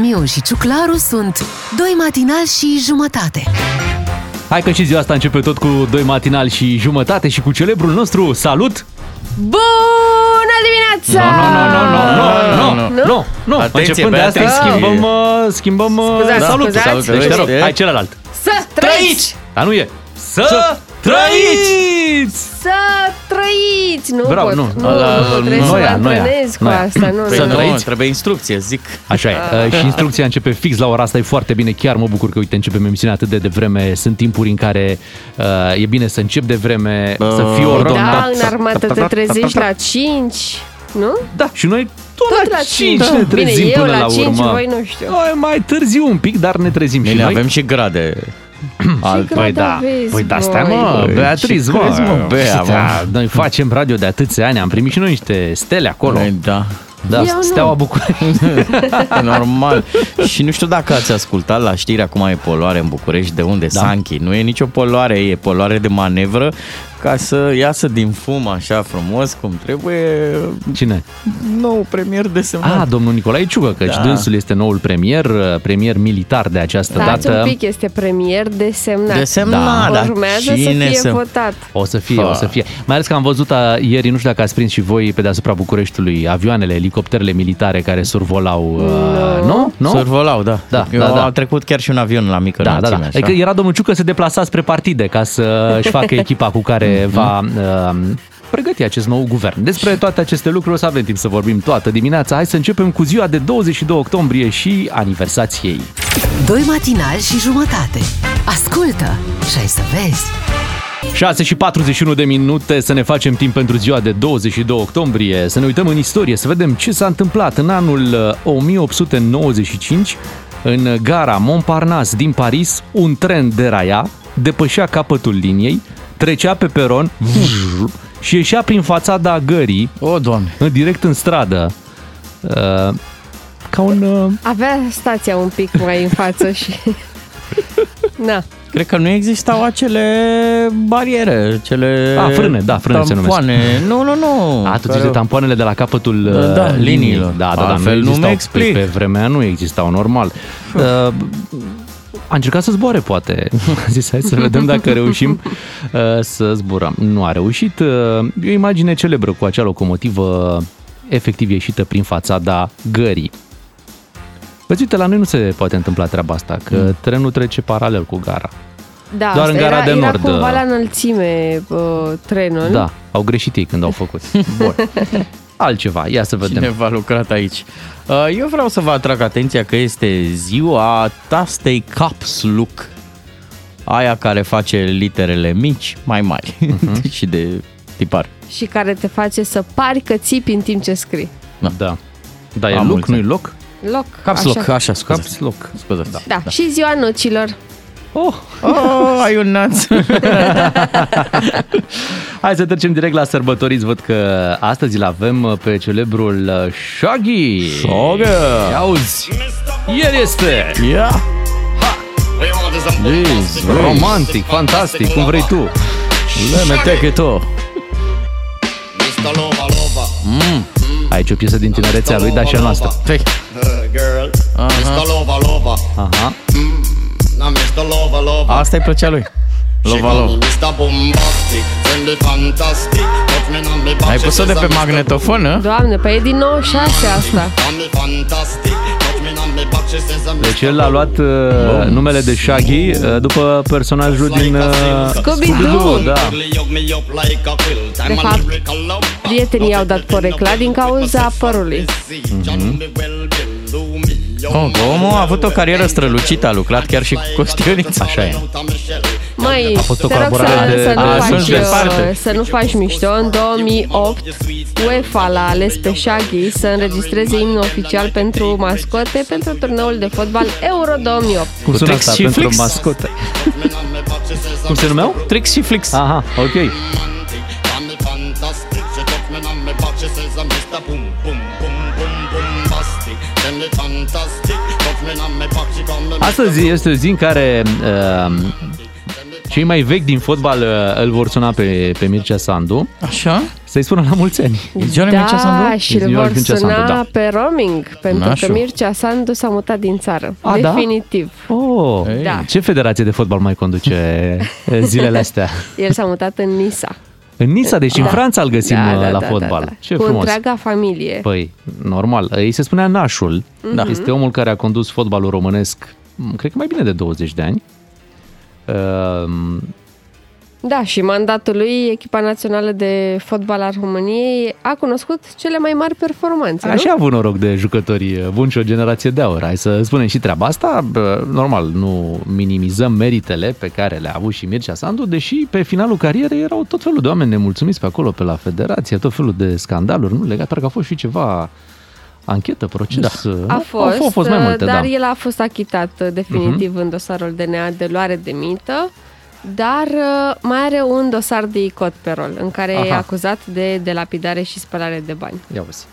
Miu și Ciuclaru sunt Doi matinali și jumătate. Hai că și ziua asta începe tot cu doi matinali și jumătate și cu celebrul nostru salut! Bună dimineața! Nu, nu, nu, nu, nu, nu, nu, nu. Atenție, Începând de asta Beatrice. schimbăm, uh, schimbăm uh, Scuzați, salutul. scuzați. Salut, deci te rog, Trăiți. hai celălalt. Să trăiți! Dar nu e. Să trăiți! Să trăiți! Nu Bravo, pot, nu. nu, Ăla- nu, trebuie nu să ia, mă nu ia, antrenez cu nu ia. asta. Nu, Să Păi nu. nu, trăiți? trebuie instrucție, zic. Așa e. Uh, și instrucția începe fix la ora asta, e foarte bine. Chiar mă bucur că, uite, începem emisiunea atât de devreme. Sunt timpuri în care uh, e bine să încep de vreme, să fii Uh, ordonat. Da, în armată te trezești la 5, nu? Da, și noi tot, Tot la la 5 cinci. ne trezim Bine, eu până la la cinci, urmă. voi nu știu. Noi mai târziu un pic, dar ne trezim și Bine, noi. avem și grade. Alt- grade Păi da, aveți păi da, stai voi? mă, Băi, Beatriz, ce mă, crezi, mă, Bea, mă? Da, Noi facem radio de atâția ani, am primit și noi niște stele acolo. Păi Da, Da, Eu nu. steaua București. e normal. și nu știu dacă ați ascultat la știri acum e poluare în București, de unde? Da. Sanchi. Nu e nicio poluare, e poluare de manevră ca să iasă din fum așa frumos cum trebuie Cine? nou premier desemnat. Ah, domnul Nicolae Ciugă, căci Da. dânsul este noul premier, premier militar de această Stați dată. un pic, este premier desemnat. Desemnat, dar Urmează să cine fie să- votat. O să fie, Fa. o să fie. Mai ales că am văzut a, ieri, nu știu dacă ați prins și voi pe deasupra Bucureștiului, avioanele, elicopterele militare care survolau, uh, nu? Nu? Survolau, da. Da, Eu da, da. A trecut chiar și un avion la mică Da, da, înălțime, da. așa. Adică era domnul Ciucă să deplasa spre partide ca să își facă echipa cu care va uh, pregăti acest nou guvern. Despre toate aceste lucruri o să avem timp să vorbim toată dimineața. Hai să începem cu ziua de 22 octombrie și aniversației. Doi matinali și jumătate. Ascultă și ai să vezi. 6 și 41 de minute să ne facem timp pentru ziua de 22 octombrie, să ne uităm în istorie, să vedem ce s-a întâmplat în anul uh, 1895 în gara Montparnasse din Paris, un tren deraia, depășea capătul liniei, trecea pe peron și ieșea prin fațada gării, O, doamne. direct în stradă, uh, ca un... uh, Avea stația un pic mai în față și... Na, Cred că nu existau acele bariere, cele... A, frâne, da, frâne se numesc. tampoane. Nu, nu, nu. A, tu Care- zici de tampoanele de la capătul Da, uh, da, liniei. liniilor. Da, da, da, Altfel nu existau. mi explic. Pe, pe vremea nu existau, normal. Uh, a încercat să zboare, poate. A zis, hai să vedem dacă reușim uh, să zburăm. Nu a reușit. Uh, e o imagine celebră cu acea locomotivă efectiv ieșită prin fațada gării. Vezi, uite, la noi nu se poate întâmpla treaba asta, că Mm. trenul trece paralel cu gara. da, Doar în asta gara era, de era nord, cumva uh, la înălțime uh, trenul. Da, au greșit ei când au făcut. Bun. Altceva, ia să vedem. Cineva a lucrat aici. Uh, Eu vreau să vă atrag atenția că este ziua tastei caps look. Aia care face literele mici mai mari Mhm. și de tipar. Și care te face să pari că țipi în timp ce scrii. Da. Da, e Am loc, mulți nu-i ani. loc? Loc. Caps așa. lock, așa, scuze. Caps loc. Scuze, da. Da, și ziua nucilor. Oh, Oh, ai un naț. hai să trecem direct la sărbători. Îți Văd că astăzi îl avem pe celebrul uh, Shaggy. Shaggy. Ia Auzi, el este Ia. Liz, romantic, fantastic, cum vrei tu. Le meteche tu. Mm. Aici o piesă din tinerețea lui, dar și a noastră. Păi, Girl, Aha. Mr. Lover Lover, Aha. Now Mr. Lover Lover. asta îi plăcea lui. Lova lova. Mr. Bombastic, send the fantastic, touch me on me back. Ai she pus-o de says pe I'm Mr. magnetofon, nu? Doamne, păi e din 96 asta. On me fantastic, touch me on me back. She says I'm Deci Mr. el a luat uh, numele de Shaggy uh, după personajul din uh, Scooby-Doo. da. Hug me up like a quilt. De I'm a fapt, lyrical love. Prietenii i-au dat porecla din cauza părului. Oh, că omul a avut o carieră strălucită, a lucrat chiar și cu costionița. Așa e. Mai, A fost o te rog colaborare să, de- să, nu A, faci, sunt departe. uh, să nu faci mișto. În 2008, UEFA l-a ales pe Shaggy să înregistreze imnul oficial pentru mascote pentru turneul de fotbal Euro 2008. Cum Cu sună Trix asta și pentru Flix? mascote? Cum se numeau? Trix și Flix. Aha, ok. Astăzi este o zi în care uh, cei mai vechi din fotbal uh, îl vor suna pe, pe Mircea Sandu Așa? Să-i spună la mulți ani. E ziua lui Mircea Sandu? Da, și E îl ziua lui vor Mircea suna Sandu, da. pe roaming, pentru Nașu. că Mircea Sandu s-a mutat din țară. A, da? Definitiv. Oh, Ei. Da. ce federație de fotbal mai conduce eh, zilele astea? El s-a mutat în Nisa. În Nisa, deci în Franța îl găsim Da, uh, la fotbal. Ce Cu frumos. întreaga familie. Păi, normal. Îi se spunea Nașul. Da. Este omul care a condus fotbalul românesc, m, cred că mai bine de 20 de ani. Uh, Da, și mandatul lui, echipa națională de fotbal al României a cunoscut cele mai mari performanțe, Așa nu? a avut noroc de jucători buni și o generație de aur. Hai să spunem și treaba asta. Bă, Normal, nu minimizăm meritele pe care le-a avut și Mircea Sandu, deși pe finalul carierei erau tot felul de oameni nemulțumiți pe acolo, pe la federație, tot felul de scandaluri, nu? Legat, parcă a fost și ceva anchetă, proces. A Au- fost, au fost mai multe, dar da. el a fost achitat uh, definitiv Mhm. în dosarul DNA de luare de mită, dar uh, mai are un dosar de icot pe rol, în care e Aha. acuzat de, de lapidare și spălare de bani. Ia uzi.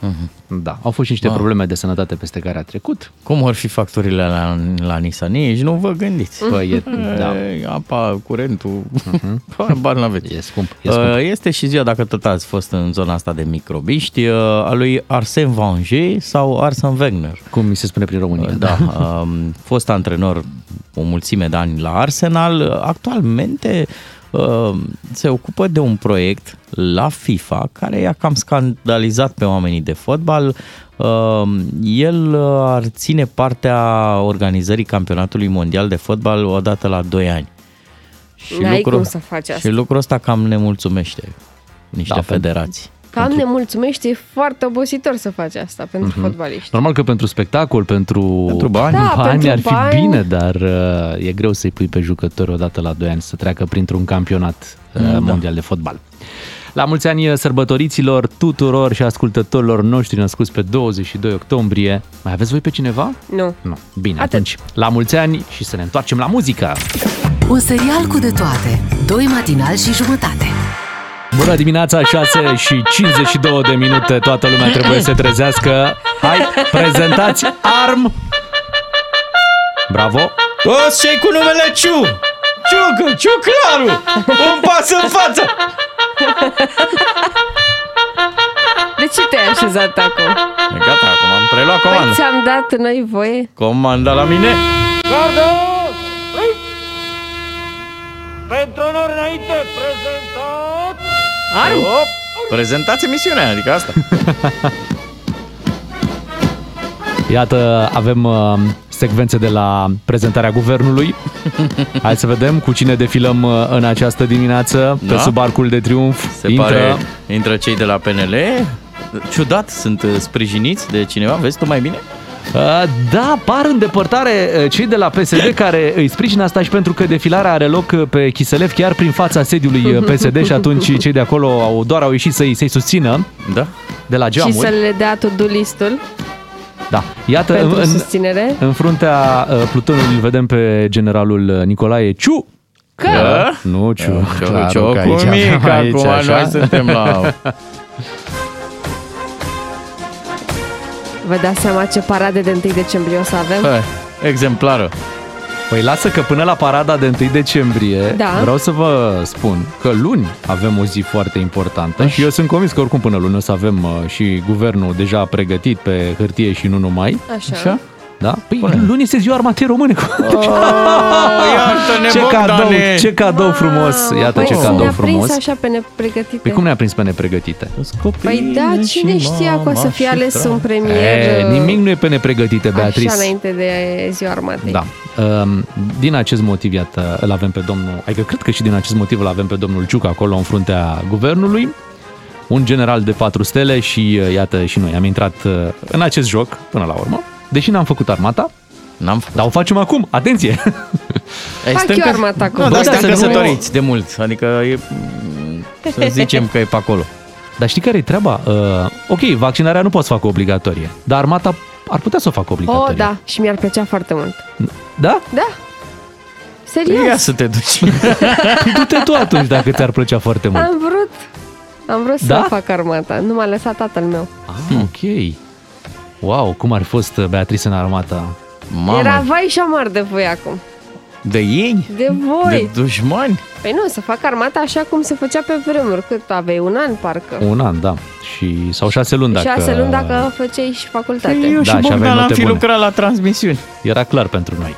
Da, au fost și niște Da. probleme de sănătate peste care a trecut. Cum vor fi facturile la, la Nisa? Nici nu vă gândiți. Păi, e, da, Ei, Apa, curentul, uh-huh. bani n-aveți. e scump. E scump. Uh, Este și ziua, dacă tot ați fost în zona asta de microbiști, uh, a lui Arsène Wenger sau Arsène Wenger. Cum mi se spune prin România. Da, um, fost antrenor o mulțime de ani la Arsenal, actualmente um, se ocupă de un proiect la FIFA care i-a cam scandalizat pe oamenii de fotbal. Um, El uh, ar ține partea organizării campionatului mondial de fotbal odată la 2 ani. Și N-ai cum să faci asta. Și lucrul ăsta cam ne mulțumesc niște Da, da, federații. Cam ne mulțumește, e foarte obositor să faci asta pentru Mhm. fotbaliști. Normal că pentru spectacol, pentru, Pentru bani. Da, bani pentru ar fi bani. bine, dar uh, e greu să-i pui pe jucători odată la 2 ani să treacă printr-un campionat uh, Da. mondial de fotbal. La mulți ani uh, sărbătoriților tuturor și ascultătorilor noștri născuți pe 22 octombrie. Mai aveți voi pe cineva? Nu. Nu. Bine, Atât. atunci la mulți ani și să ne întoarcem la muzică. Un serial cu de toate. Doi matinali și jumătate. Bună dimineața, 6 și 52 de minute, toată lumea trebuie să se trezească. Hai, prezentați ARM! Bravo! Toți cei cu numele Ciu! Ciucă, Ciuclaru! Un pas în față! De ce te-ai așezat acum? Gata, acum am preluat Păi comanda. ți-am dat noi voie? Comanda la mine. Gardă! Pentru onor înainte prezentat... Op, prezentați emisiunea, adică asta. Iată, avem uh, secvențe de la prezentarea guvernului. Hai să vedem cu cine defilăm uh, în această dimineață pe Da? sub arcul de triumf. Se Intră. pare, intră cei de la PNL. Ciudat, sunt uh, sprijiniți de cineva. Vezi tu mai bine? Uh, Da, par în depărtare uh, cei de la PSD care îi sprijină asta și pentru că defilarea are loc uh, pe Chiselev chiar prin fața sediului uh, PSD și atunci cei de acolo au, doar au ieșit să-i, să-i susțină Da. de la Și geamuri. să le dea to-do listul Da. Iată, în, pentru în, susținere. în fruntea uh, plutonului îl vedem pe generalul uh, Nicolae Ciu. Că? Nu, Ciu. Ce, Claru ce că cu aici- mic, aici acum așa. noi suntem la... Vă dați seama ce parade de 1 decembrie o să avem? Hai, exemplară. Păi lasă că până la parada de 1 decembrie Da. vreau să vă spun că luni avem o zi foarte importantă și eu sunt convins că oricum până luni o să avem uh, și guvernul deja pregătit pe hârtie și nu numai. Așa. Așa? Da? Păi luni este ziua armatei române. Oh, iartă-ne, ce cadou, Bogdane! ce cadou frumos. Iată Păi ce ne-a cadou prins frumos. așa pe nepregătite. Păi cum ne-a prins pe nepregătite? Păi da, cine știa că o să fie ales un premier E, nimic nu e pe nepregătite, Beatrice. așa înainte de ziua armatei. Da. Um, Din acest motiv, iată, îl avem pe domnul, adică cred că și din acest motiv îl avem pe domnul Ciuc acolo în fruntea guvernului, un general de patru stele și uh, iată și noi am intrat uh, în acest joc până la urmă. Deși n-am făcut armata, N-am făcut. dar o facem acum, atenție! Ai Fac stăm eu că- armata acum. Nu, Bă, dar da, suntem să nu- căsătoriți de mult. Adică e, să zicem că e pe acolo. Dar știi care e treaba? Uh, ok, vaccinarea nu poți să facă obligatorie, dar armata ar putea să o facă obligatorie. Oh, da, și mi-ar plăcea foarte mult. Da? Da. Serios. Ia să te duci. Păi du-te tu atunci dacă ți-ar plăcea foarte mult. Am vrut. Am vrut să Da? fac armata. Nu m-a lăsat tatăl meu. Ah, ok. Wow, cum ar fi fost uh, Beatrice în armata? Mamă, Era vai și șamar de voi acum. De ei? De voi. De dușmani? Păi nu, să fac armata așa cum se făcea pe vremuri. Cât aveai? Un an, parcă. Un an, da. Și, sau șase luni dacă... Șase luni dacă făceai și facultate. Eu Da, și și aveai Bogdan am note fi bune. lucrat la transmisiuni. Era clar pentru noi.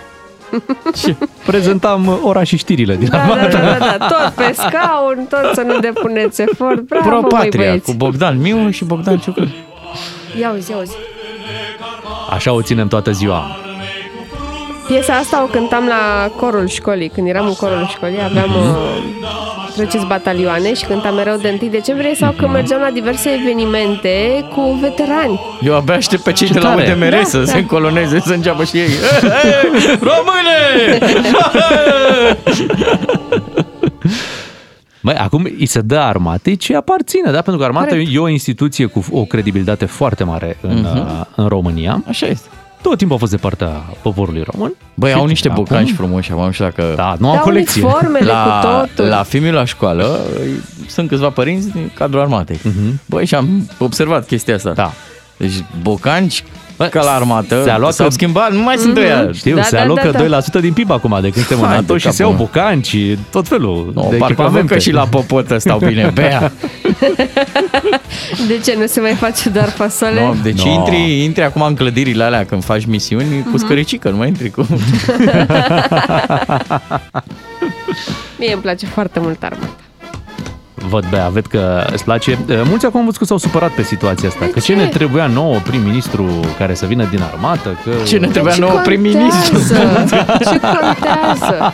Prezentam ora și știrile din Da, da, armată. da, da, da, tot pe scaun, tot să nu depuneți efort. Bravo, Pro băi, Patria băieți. cu Bogdan Miu și Bogdan Ciucă. Ia uzi, ia uzi. Așa o ținem toată ziua. Piesa asta o cântam la corul școlii. Când eram în corul școlii, aveam Mhm. uh, treceți batalioane și cântam mereu de 1 decembrie sau când mergeam la diverse evenimente cu veterani. Eu abia aștept pe cei Ce de la tare. UDMR Da, să da. se încoloneze, să înceapă și ei. Române! Măi, acum îi se dă armatei ce aparține, da? Pentru că armata Corect. e o instituție cu o credibilitate foarte mare în, uh, în România. Așa este. Tot timpul a fost de partea poporului român. Băi, Și au niște acum- bocanci frumoși, acum nu știu dacă... Da, nu au Dau colecție. uniformele cu La, totul. la filmul la școală sunt câțiva părinți din cadrul armatei. Mhm. Băi, și am observat chestia asta. Da. Deci bocanci ca la armată se-a luat s-au că- schimbat, nu mai sunt ăia. Știu, Da, se da, alocă da, da. 2% din PIB acum de când suntem în Hai NATO de și se capul iau meu. bucanci și tot felul No, de parcă văd echipamente. că și la popotă stau bine. Bea. De ce nu se mai face doar fasole? No, deci No. intri, intri acum în clădirile alea când faci misiuni cu scăricică, nu mai intri cu... Mie îmi place foarte mult armata. Văd, Bea, ved că îți place. Eh, Mulți acum am văzut că s-au supărat pe situația asta. De că ce ce? ne trebuia nouă prim-ministru care să vină din armată? Că... Ce ne trebuia Ce nouă prim-ministru? contează? Ce contează?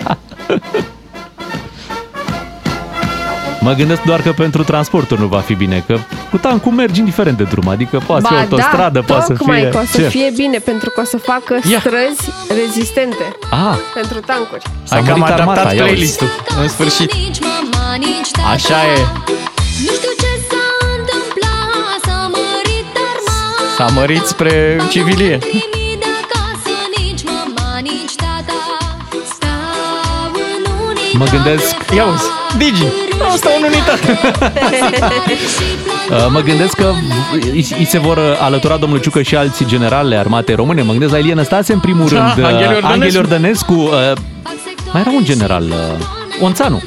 Mă gândesc doar că pentru transportul nu va fi bine, că cu tancul mergi indiferent de drum, adică poate să fie autostradă, da, poate să tocmai fie... că o să Ce? fie bine, pentru că o să facă Ia. străzi rezistente Ah, pentru tancuri. s-a Hai că am mărit armata, adaptat ia uzi. playlist-ul, în sfârșit. Nici mama, nici tata. Așa e. Nu știu ce s-a întâmplat S-a mărit armata S-a mărit spre civilie. Primit de acasă Nici mama, nici tata Stau în unitate Mă gândesc, Ia uzi, Digi, asta în unitate. uh, mă gândesc că îi, îi se vor uh, alătura domnul Ciucă și alții generale armatei române. Mă gândesc la Ilie Năstase în primul Da, rând, uh, Anghel Iordănescu. Anghel Iordănescu, uh, mai era un general, uh, Onțanu.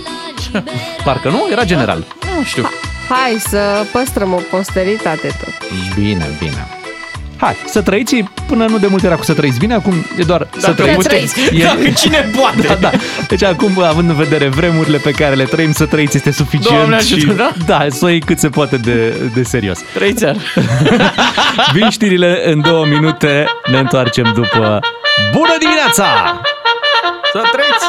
Parcă nu? Era general. Nu știu. Hai să păstrăm o posteritate tot. Bine, bine. Hai, să trăiți, până nu de mult era cu să trăiți bine, acum e doar să Dacă trăiți. trăiți. E- Dacă cine poate. Da, da. Deci acum, având în vedere vremurile pe care le trăim, să trăiți este suficient Doamne și ajută, da? da, să o iei cât se poate de, de serios. Trăiți iar. Vin știrile în două minute, ne întoarcem după Bună dimineața! Să trăiți.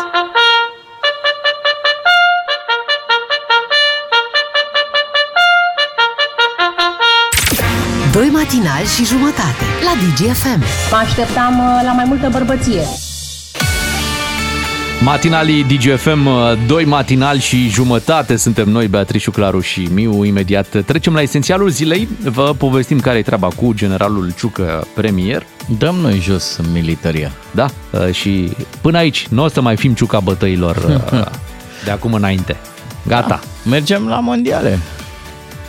Doi matinali și jumătate la DGFM. Mă așteptam uh, la mai multă bărbăție. Matinalii DGFM, doi matinali și jumătate suntem noi, Beatrice Claru și Miu. Imediat trecem la esențialul zilei. Vă povestim care e treaba cu generalul Ciucă premier. Dăm noi jos militaria. Da, uh, și până aici nu o să mai fim ciuca bătăilor uh, de acum înainte. Gata. Mergem la mondiale.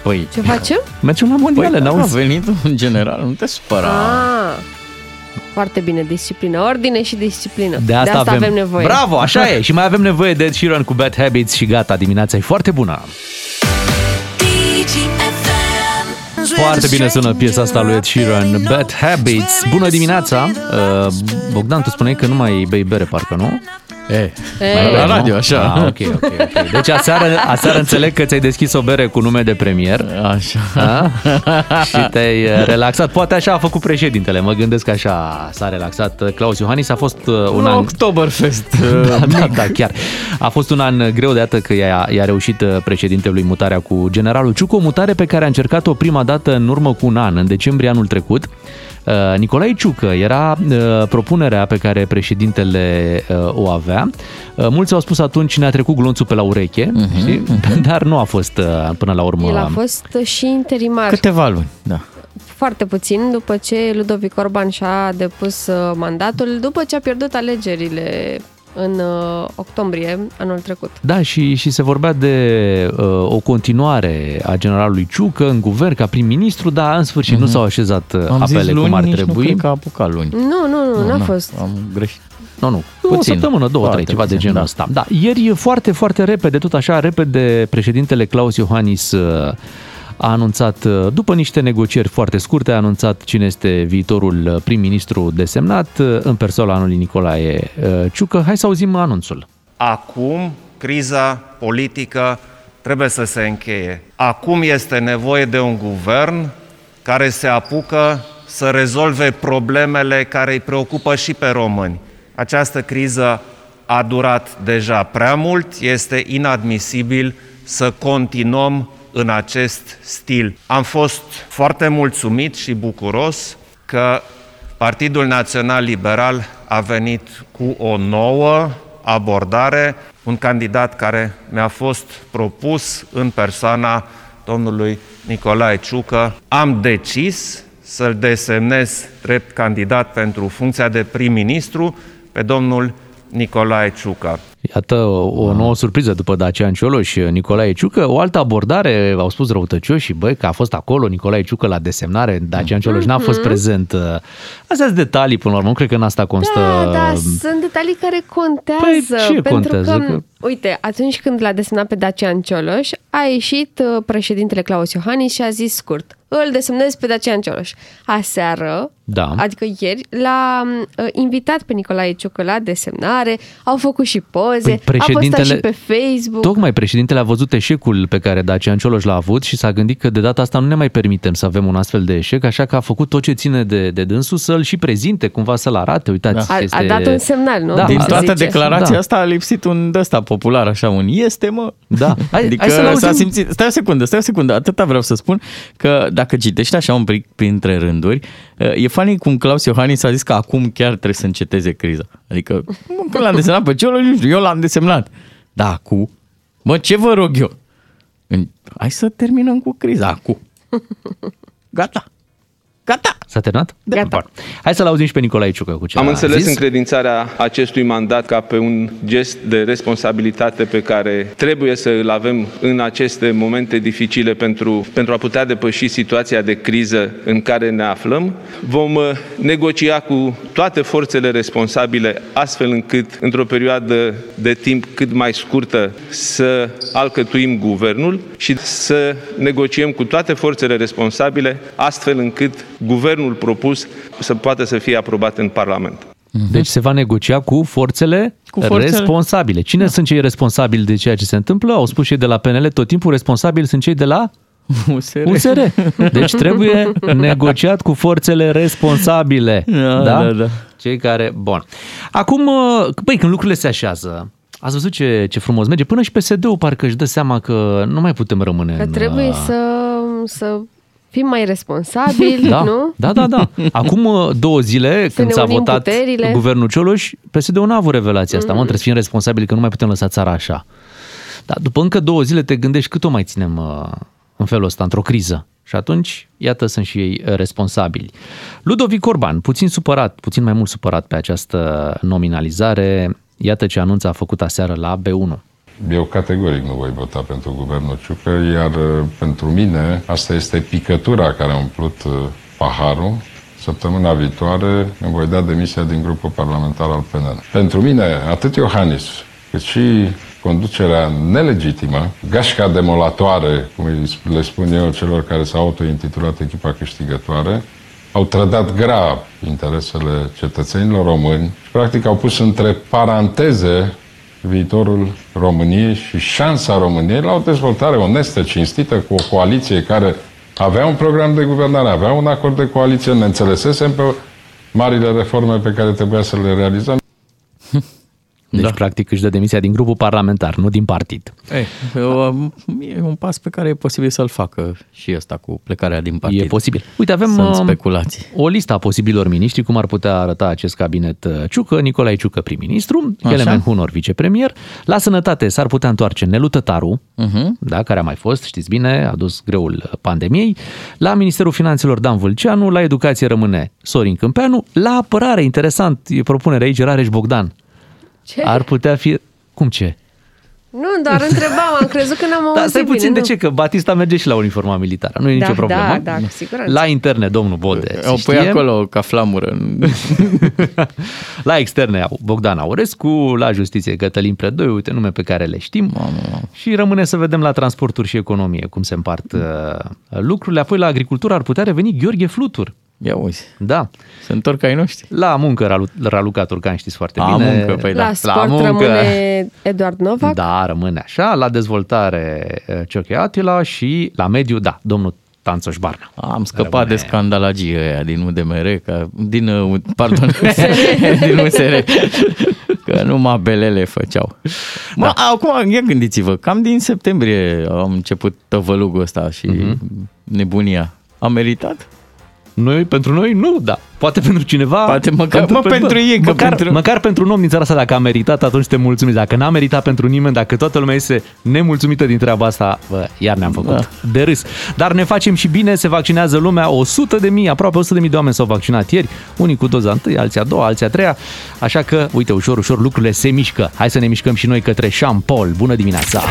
Păi, Ce facem? mergem la mondiale, Păi, n a venit un general, nu te supăra. Ah, foarte bine, disciplină. Ordine și disciplină. De asta, avem... avem nevoie. Bravo, așa e. Și mai avem nevoie de Ed Sheeran cu Bad Habits și gata, dimineața e foarte bună. Foarte bine sună piesa asta lui Ed Sheeran, Bad Habits. Bună dimineața! Uh, Bogdan, tu spuneai că nu mai bei bere, parcă, nu? E, E, mai la Nu? radio, așa. Ah, ok, ok, ok. Deci aseară, aseară înțeleg că ți-ai deschis o bere cu nume de premier. Așa. A? și te-ai uh, relaxat. Poate așa a făcut președintele. Mă gândesc că așa s-a relaxat uh, Claus Iohannis. A fost uh, un Un an... Oktoberfest. Da, da, da, chiar. A fost un an greu de atât că i-a, i-a reușit uh, președintelui mutarea cu generalul Ciucă, o mutare pe care a încercat-o prima dată în urmă cu un an, în decembrie anul trecut. Uh, Nicolae Ciucă era uh, propunerea pe care președintele uh, o avea. Uh, mulți au spus atunci ne-a trecut glonțul pe la ureche, uh-huh, știi? dar nu a fost uh, până la urmă. El a fost și interimar. Câteva luni, da. Foarte puțin după ce Ludovic Orban și-a depus uh, mandatul, după ce a pierdut alegerile în uh, octombrie anul trecut. Da, și, și se vorbea de uh, o continuare a generalului Ciucă în guvern ca prim-ministru, dar în sfârșit mm-hmm. nu s-au așezat uh, Am apele zis luni, cum ar nici nu trebui. cred că a apucat luni. Nu, nu, nu, n-a Nu, fost. Am greșit. Nu, nu, o Puțin. săptămână, două, Foarte trei, ceva de puțin, genul da. ăsta. Da, ieri foarte, foarte repede, tot așa, repede, președintele Claus Iohannis uh, a anunțat, uh, după niște negocieri foarte scurte, a anunțat cine este viitorul uh, prim-ministru desemnat uh, în persoana lui Nicolae uh, Ciucă. Hai să auzim anunțul. Acum criza politică trebuie să se încheie. Acum este nevoie de un guvern care se apucă să rezolve problemele care îi preocupă și pe români. Această criză a durat deja prea mult, este inadmisibil să continuăm în acest stil. Am fost foarte mulțumit și bucuros că Partidul Național Liberal a venit cu o nouă abordare, un candidat care mi-a fost propus în persoana domnului Nicolae Ciucă. Am decis să-l desemnez drept candidat pentru funcția de prim-ministru pe domnul Nicolae Ciucă. Iată o nouă surpriză după Dacian Cioloș, Nicolae Ciucă. O altă abordare, au spus răutăcioși, băi, că a fost acolo Nicolae Ciucă la desemnare, Dacian Cioloș n-a fost prezent. Astea sunt detalii, până la urmă, nu cred că în asta constă... Da, da, sunt detalii care contează. Păi, ce pentru contează? Că, Că- uite, atunci când l-a desemnat pe Dacian Cioloș, a ieșit uh, președintele Claus Iohannis și a zis scurt, îl desemnez pe Dacian Cioloș. Aseară, Da. adică ieri, l-a uh, invitat pe Nicolae Ciucă la desemnare, au făcut și poze, Păi a postat președintele- și pe Facebook. Tocmai președintele a văzut eșecul pe care Dacian Cioloș l-a avut și s-a gândit că de data asta nu ne mai permitem să avem un astfel de eșec, așa că a făcut tot ce ține de, de dânsul să-l și prezinte, cumva să-l arate. Uitați, A, este... a dat un semnal, nu? Da, Din a- toată zice. declarația Da. asta a lipsit un de ăsta popular, așa, un este, mă. Da. Hai- adică hai să-l s-a auzim. simțit... Stai o secundă, stai o secundă, atâta vreau să spun, că dacă citești așa un pic printre rânduri, e funny cum Claus Iohannis a zis că acum chiar trebuie să înceteze criza. Adică, mă, că l-am desemnat pe Ciolo, nu știu, eu l-am desemnat. Da, cu... Mă, ce vă rog eu? În- Hai să terminăm cu criza, acum. Gata. Gata. S-a terminat? Gata. Bun. Hai să-l auzim și pe Nicolae Ciucă cu ce Am a înțeles zis. încredințarea acestui mandat ca pe un gest de responsabilitate pe care trebuie să îl avem în aceste momente dificile pentru, pentru a putea depăși situația de criză în care ne aflăm. Vom uh, negocia cu toate forțele responsabile astfel încât într-o perioadă de timp cât mai scurtă să alcătuim guvernul și să negociem cu toate forțele responsabile astfel încât guvernul propus să poată să fie aprobat în Parlament. Deci se va negocia cu forțele, Cu forțele- responsabile. Cine sunt cei responsabili de ceea ce se întâmplă? Au spus și ei de la PNL, tot timpul responsabili sunt cei de la USR. USR. Deci trebuie negociat cu forțele responsabile. Da, da, da. Cei care... Bun. Acum, uh, băi, când lucrurile se așează, ați văzut ce, ce frumos merge? Până și PSD-ul parcă își dă seama că nu mai putem rămâne Că în, trebuie uh, să, să fim mai responsabili, da, nu? Da, da, da. Acum uh, două zile, când ne s-a unim votat puterile. guvernul Cioloș, PSD-ul n-a avut revelația asta. Mă, Mhm. trebuie să fim responsabili că nu mai putem lăsa țara așa. Dar după încă două zile te gândești cât o mai ținem uh, în felul ăsta, într-o criză. Și atunci, iată, sunt și ei uh, responsabili. Ludovic Orban, puțin supărat, puțin mai mult supărat pe această nominalizare. Iată ce anunț a făcut aseară la B1. Eu categoric nu voi vota pentru guvernul Ciucă, iar uh, pentru mine asta este picătura care a umplut uh, paharul. Săptămâna viitoare îmi voi da demisia din grupul parlamentar al PNL. Pentru mine, atât Iohannis, cât și conducerea nelegitimă, gașca demolatoare, cum îi- le spun eu celor care s-au autointitulat echipa câștigătoare, au trădat grav interesele cetățenilor români și practic au pus între paranteze viitorul României și șansa României la o dezvoltare onestă, cinstită, cu o coaliție care avea un program de guvernare, avea un acord de coaliție, ne înțelesesem pe marile reforme pe care trebuia să le realizăm. Deci, da. practic, își dă demisia din grupul parlamentar, nu din partid. Ei, e un pas pe care e posibil să-l facă și ăsta cu plecarea din partid. E posibil. Uite, avem Sunt um, speculații. o listă a posibilor miniștri, cum ar putea arăta acest cabinet uh, Ciucă, Nicolae Ciucă prim-ministru, Așa. Kelemen Hunor vicepremier. La sănătate s-ar putea întoarce Nelu Tătaru, Uh-huh. da, care a mai fost, știți bine, a dus greul uh, pandemiei. La Ministerul Finanțelor Dan Vâlceanu, la educație rămâne Sorin Câmpeanu, la apărare, interesant, e propunerea aici, Rareș Bogdan. Ce? Ar putea fi... Cum ce? Nu, doar întrebam, am crezut că n-am auzit Dar stai puțin, bine, de nu. ce? Că Batista merge și la uniforma militară, nu e Da, nicio problemă. da, da, cu siguranță. La interne, domnul Bode, O se pui știe. acolo ca flamură. La externe, Bogdan Aurescu, la justiție Cătălin Predoi, uite nume pe care le știm. Mamă, Și rămâne să vedem la transporturi și economie cum se împart uh, lucrurile. Apoi la agricultură ar putea reveni Gheorghe Flutur. Ia uzi, Da, se întorc ai noștri. la muncă Ralu- Raluca Turcan știți foarte La bine. muncă, păi da. La sport rămâne Eduard Novak. Da, rămâne așa. La dezvoltare uh, Cioche Atila și la mediu, da, domnul Tanțoș Barna. Am scăpat Rămâne- de scandalagii ăia din UDMR, ca, din, uh, pardon, din USR, că numai belele făceau. Mă, Da. acum, ia gândiți-vă, cam din septembrie am început tăvălugul ăsta și Mhm. nebunia. A meritat? Noi, pentru noi, nu, da. Poate pentru cineva... Poate măcar- mă, pentru ei, că măcar, pentru- Măcar pentru un om din țara asta, dacă a meritat, atunci te mulțumiți. Dacă n-a meritat pentru nimeni, dacă toată lumea este nemulțumită din treaba asta, bă, iar ne-am făcut Da. de râs. Dar ne facem și bine, se vaccinează lumea, 100 de mii, aproape 100 de mii de oameni s-au vaccinat ieri, unii cu doza întâi, alții a doua, alții a treia, așa că, uite, ușor, ușor lucrurile se mișcă. Hai să ne mișcăm și noi către Jean Paul. Bună dimineața!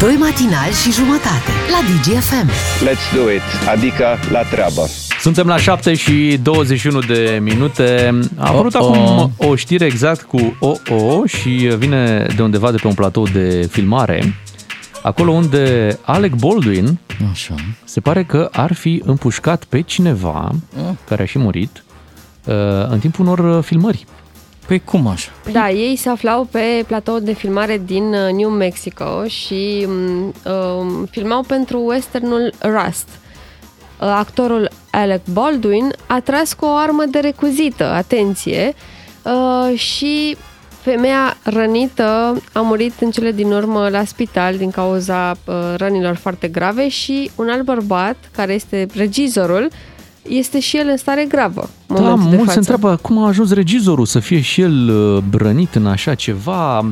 Doi matinali și jumătate la DGFM. Let's do it, adică la treabă. Suntem la 7 și 21 de minute. A apărut Oh, acum oh. o știre exact cu OO și vine de undeva de pe un platou de filmare. Acolo unde Alec Baldwin Așa. se pare că ar fi împușcat pe cineva care a și murit uh, în timpul unor uh, filmări. Păi cum așa? Da, ei se aflau pe platou de filmare din uh, New Mexico și um, um, filmau pentru westernul Rust. Uh, Actorul Alec Baldwin a tras cu o armă de recuzită, atenție, uh, și femeia rănită a murit în cele din urmă la spital din cauza uh, rănilor foarte grave și un alt bărbat, care este regizorul, este și el în stare gravă. în Da, momentul de mulți se față. întreabă cum a ajuns regizorul să fie și el uh, brănit în așa ceva.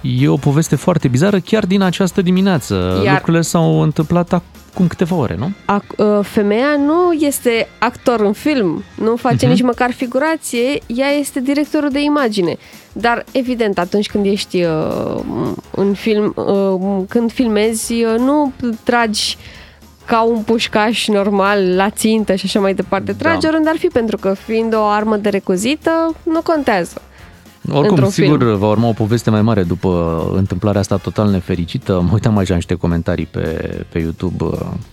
E o poveste foarte bizară chiar din această dimineață. Iar- Lucrurile s-au întâmplat acum câteva ore, nu? Ac- uh, femeia nu este actor în film, nu face Mhm. nici măcar figurație, ea este directorul de imagine. Dar, evident, atunci când ești uh, în film, uh, când filmezi, uh, nu tragi ca un pușcaș normal la țintă și așa mai departe. Tragi Da. oriunde ar fi, pentru că fiind o armă de recuzită, nu contează. Oricum, într-un sigur, film. va urma o poveste mai mare după întâmplarea asta total nefericită. Mă uitam așa niște comentarii pe, pe YouTube.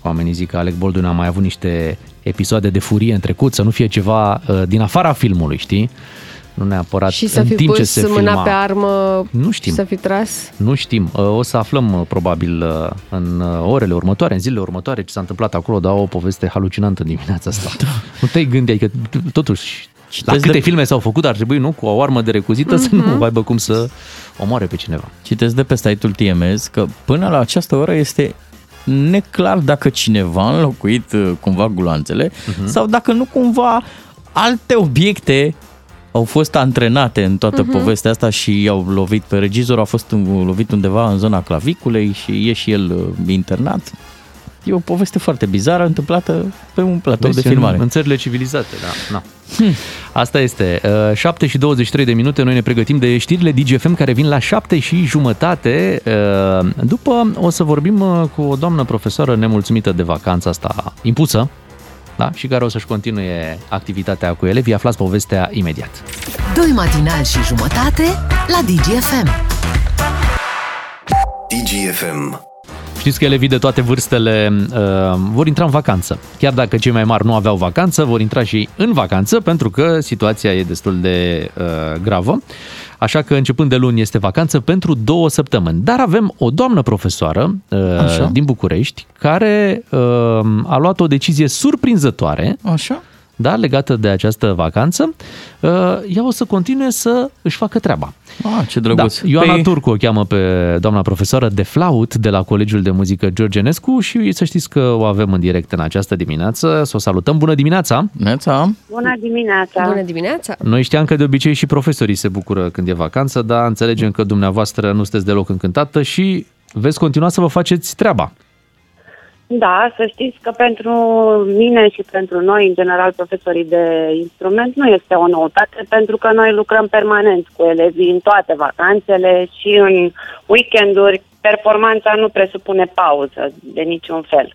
Oamenii zic că Alec Baldwin a mai avut niște episoade de furie în trecut, să nu fie ceva uh, din afara filmului, știi? Nu neapărat și să în fi timp ce pus se mâna filma. pe armă Nu și știm. să fi tras. Nu știm. Uh, O să aflăm uh, probabil uh, în uh, orele următoare, în zilele următoare ce s-a întâmplat acolo, dar o poveste halucinantă în dimineața asta. Da. Nu te-ai gândi, adică totuși la Citesc câte de- filme s-au făcut, ar trebui, nu, cu o armă de recuzită să nu aibă cum să omoare pe cineva. Citesc de pe site-ul TMS că până la această oră este neclar dacă cineva a înlocuit uh, cumva gulanțele uh-huh. sau dacă nu cumva alte obiecte au fost antrenate în toată uh-huh. povestea asta și i-au lovit pe regizor, a fost un- lovit undeva în zona claviculei și e și el uh, internat. E o poveste foarte bizară întâmplată pe un platou Vezi, de filmare. În, în țările civilizate, da. Na. Asta este. Uh, 7 și 23 de minute, noi ne pregătim de știrile DGFM care vin la 7 și jumătate. Uh, După o să vorbim uh, cu o doamnă profesoară nemulțumită de vacanța asta impusă, da? și care o să-și continue activitatea cu elevii. Aflați povestea imediat. Doi matinali și jumătate la DGFM. DGFM. Știți că elevii de toate vârstele uh, vor intra în vacanță. Chiar dacă cei mai mari nu aveau vacanță, vor intra și ei în vacanță pentru că situația e destul de uh, gravă. Așa că începând de luni este vacanță pentru două săptămâni. Dar avem o doamnă profesoară uh, Așa. din București care uh, a luat o decizie surprinzătoare Așa? Da, legată de această vacanță. Uh, ea o să continue să își facă treaba. Ah, ce drăguț. Da, Ioana Păi- Turcu o cheamă pe doamna profesoară de flaut de la Colegiul de Muzică Georgenescu și să știți că o avem în direct în această dimineață. Să o salutăm. Bună dimineața! Neața! Bună dimineața! Bună dimineața! Noi știam că de obicei și profesorii se bucură când e vacanță, dar înțelegem că dumneavoastră nu sunteți deloc încântată și veți continua să vă faceți treaba. Da, să știți că pentru mine și pentru noi, în general, profesorii de instrument, nu este o noutate, pentru că noi lucrăm permanent cu elevii în toate vacanțele și în weekenduri, performanța nu presupune pauză de niciun fel.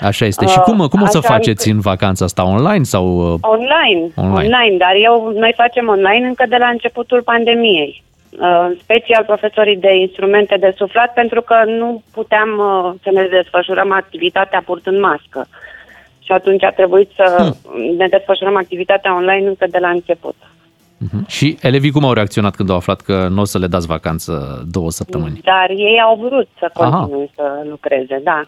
Așa este. Și cum, cum o să Așa faceți în vacanța asta? Online sau... uh, Online, Online. online, online dar eu, noi facem online încă de la începutul pandemiei. Uh, În special profesorii de instrumente de suflat, pentru că nu puteam uh, să ne desfășurăm activitatea purtând mască. Și atunci a trebuit să ne desfășurăm activitatea online încă de la început. Mhm. Și elevii cum au reacționat când au aflat că nu o să le dați vacanță două săptămâni? Dar ei au vrut să Aha. continue să lucreze, da.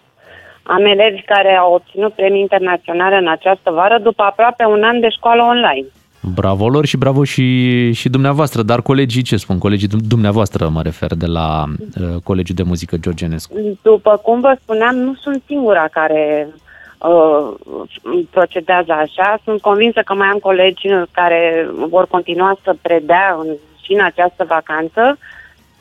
Am elevi care au obținut premii internaționale în această vară după aproape un an de școală online. Bravo lor și bravo și, și dumneavoastră, dar colegii ce spun? Colegii dum- dumneavoastră mă refer de la uh, Colegiul de Muzică Georgenescu. După cum vă spuneam, nu sunt singura care uh, procedează așa. Sunt convinsă că mai am colegi care vor continua să predea în, și în această vacanță,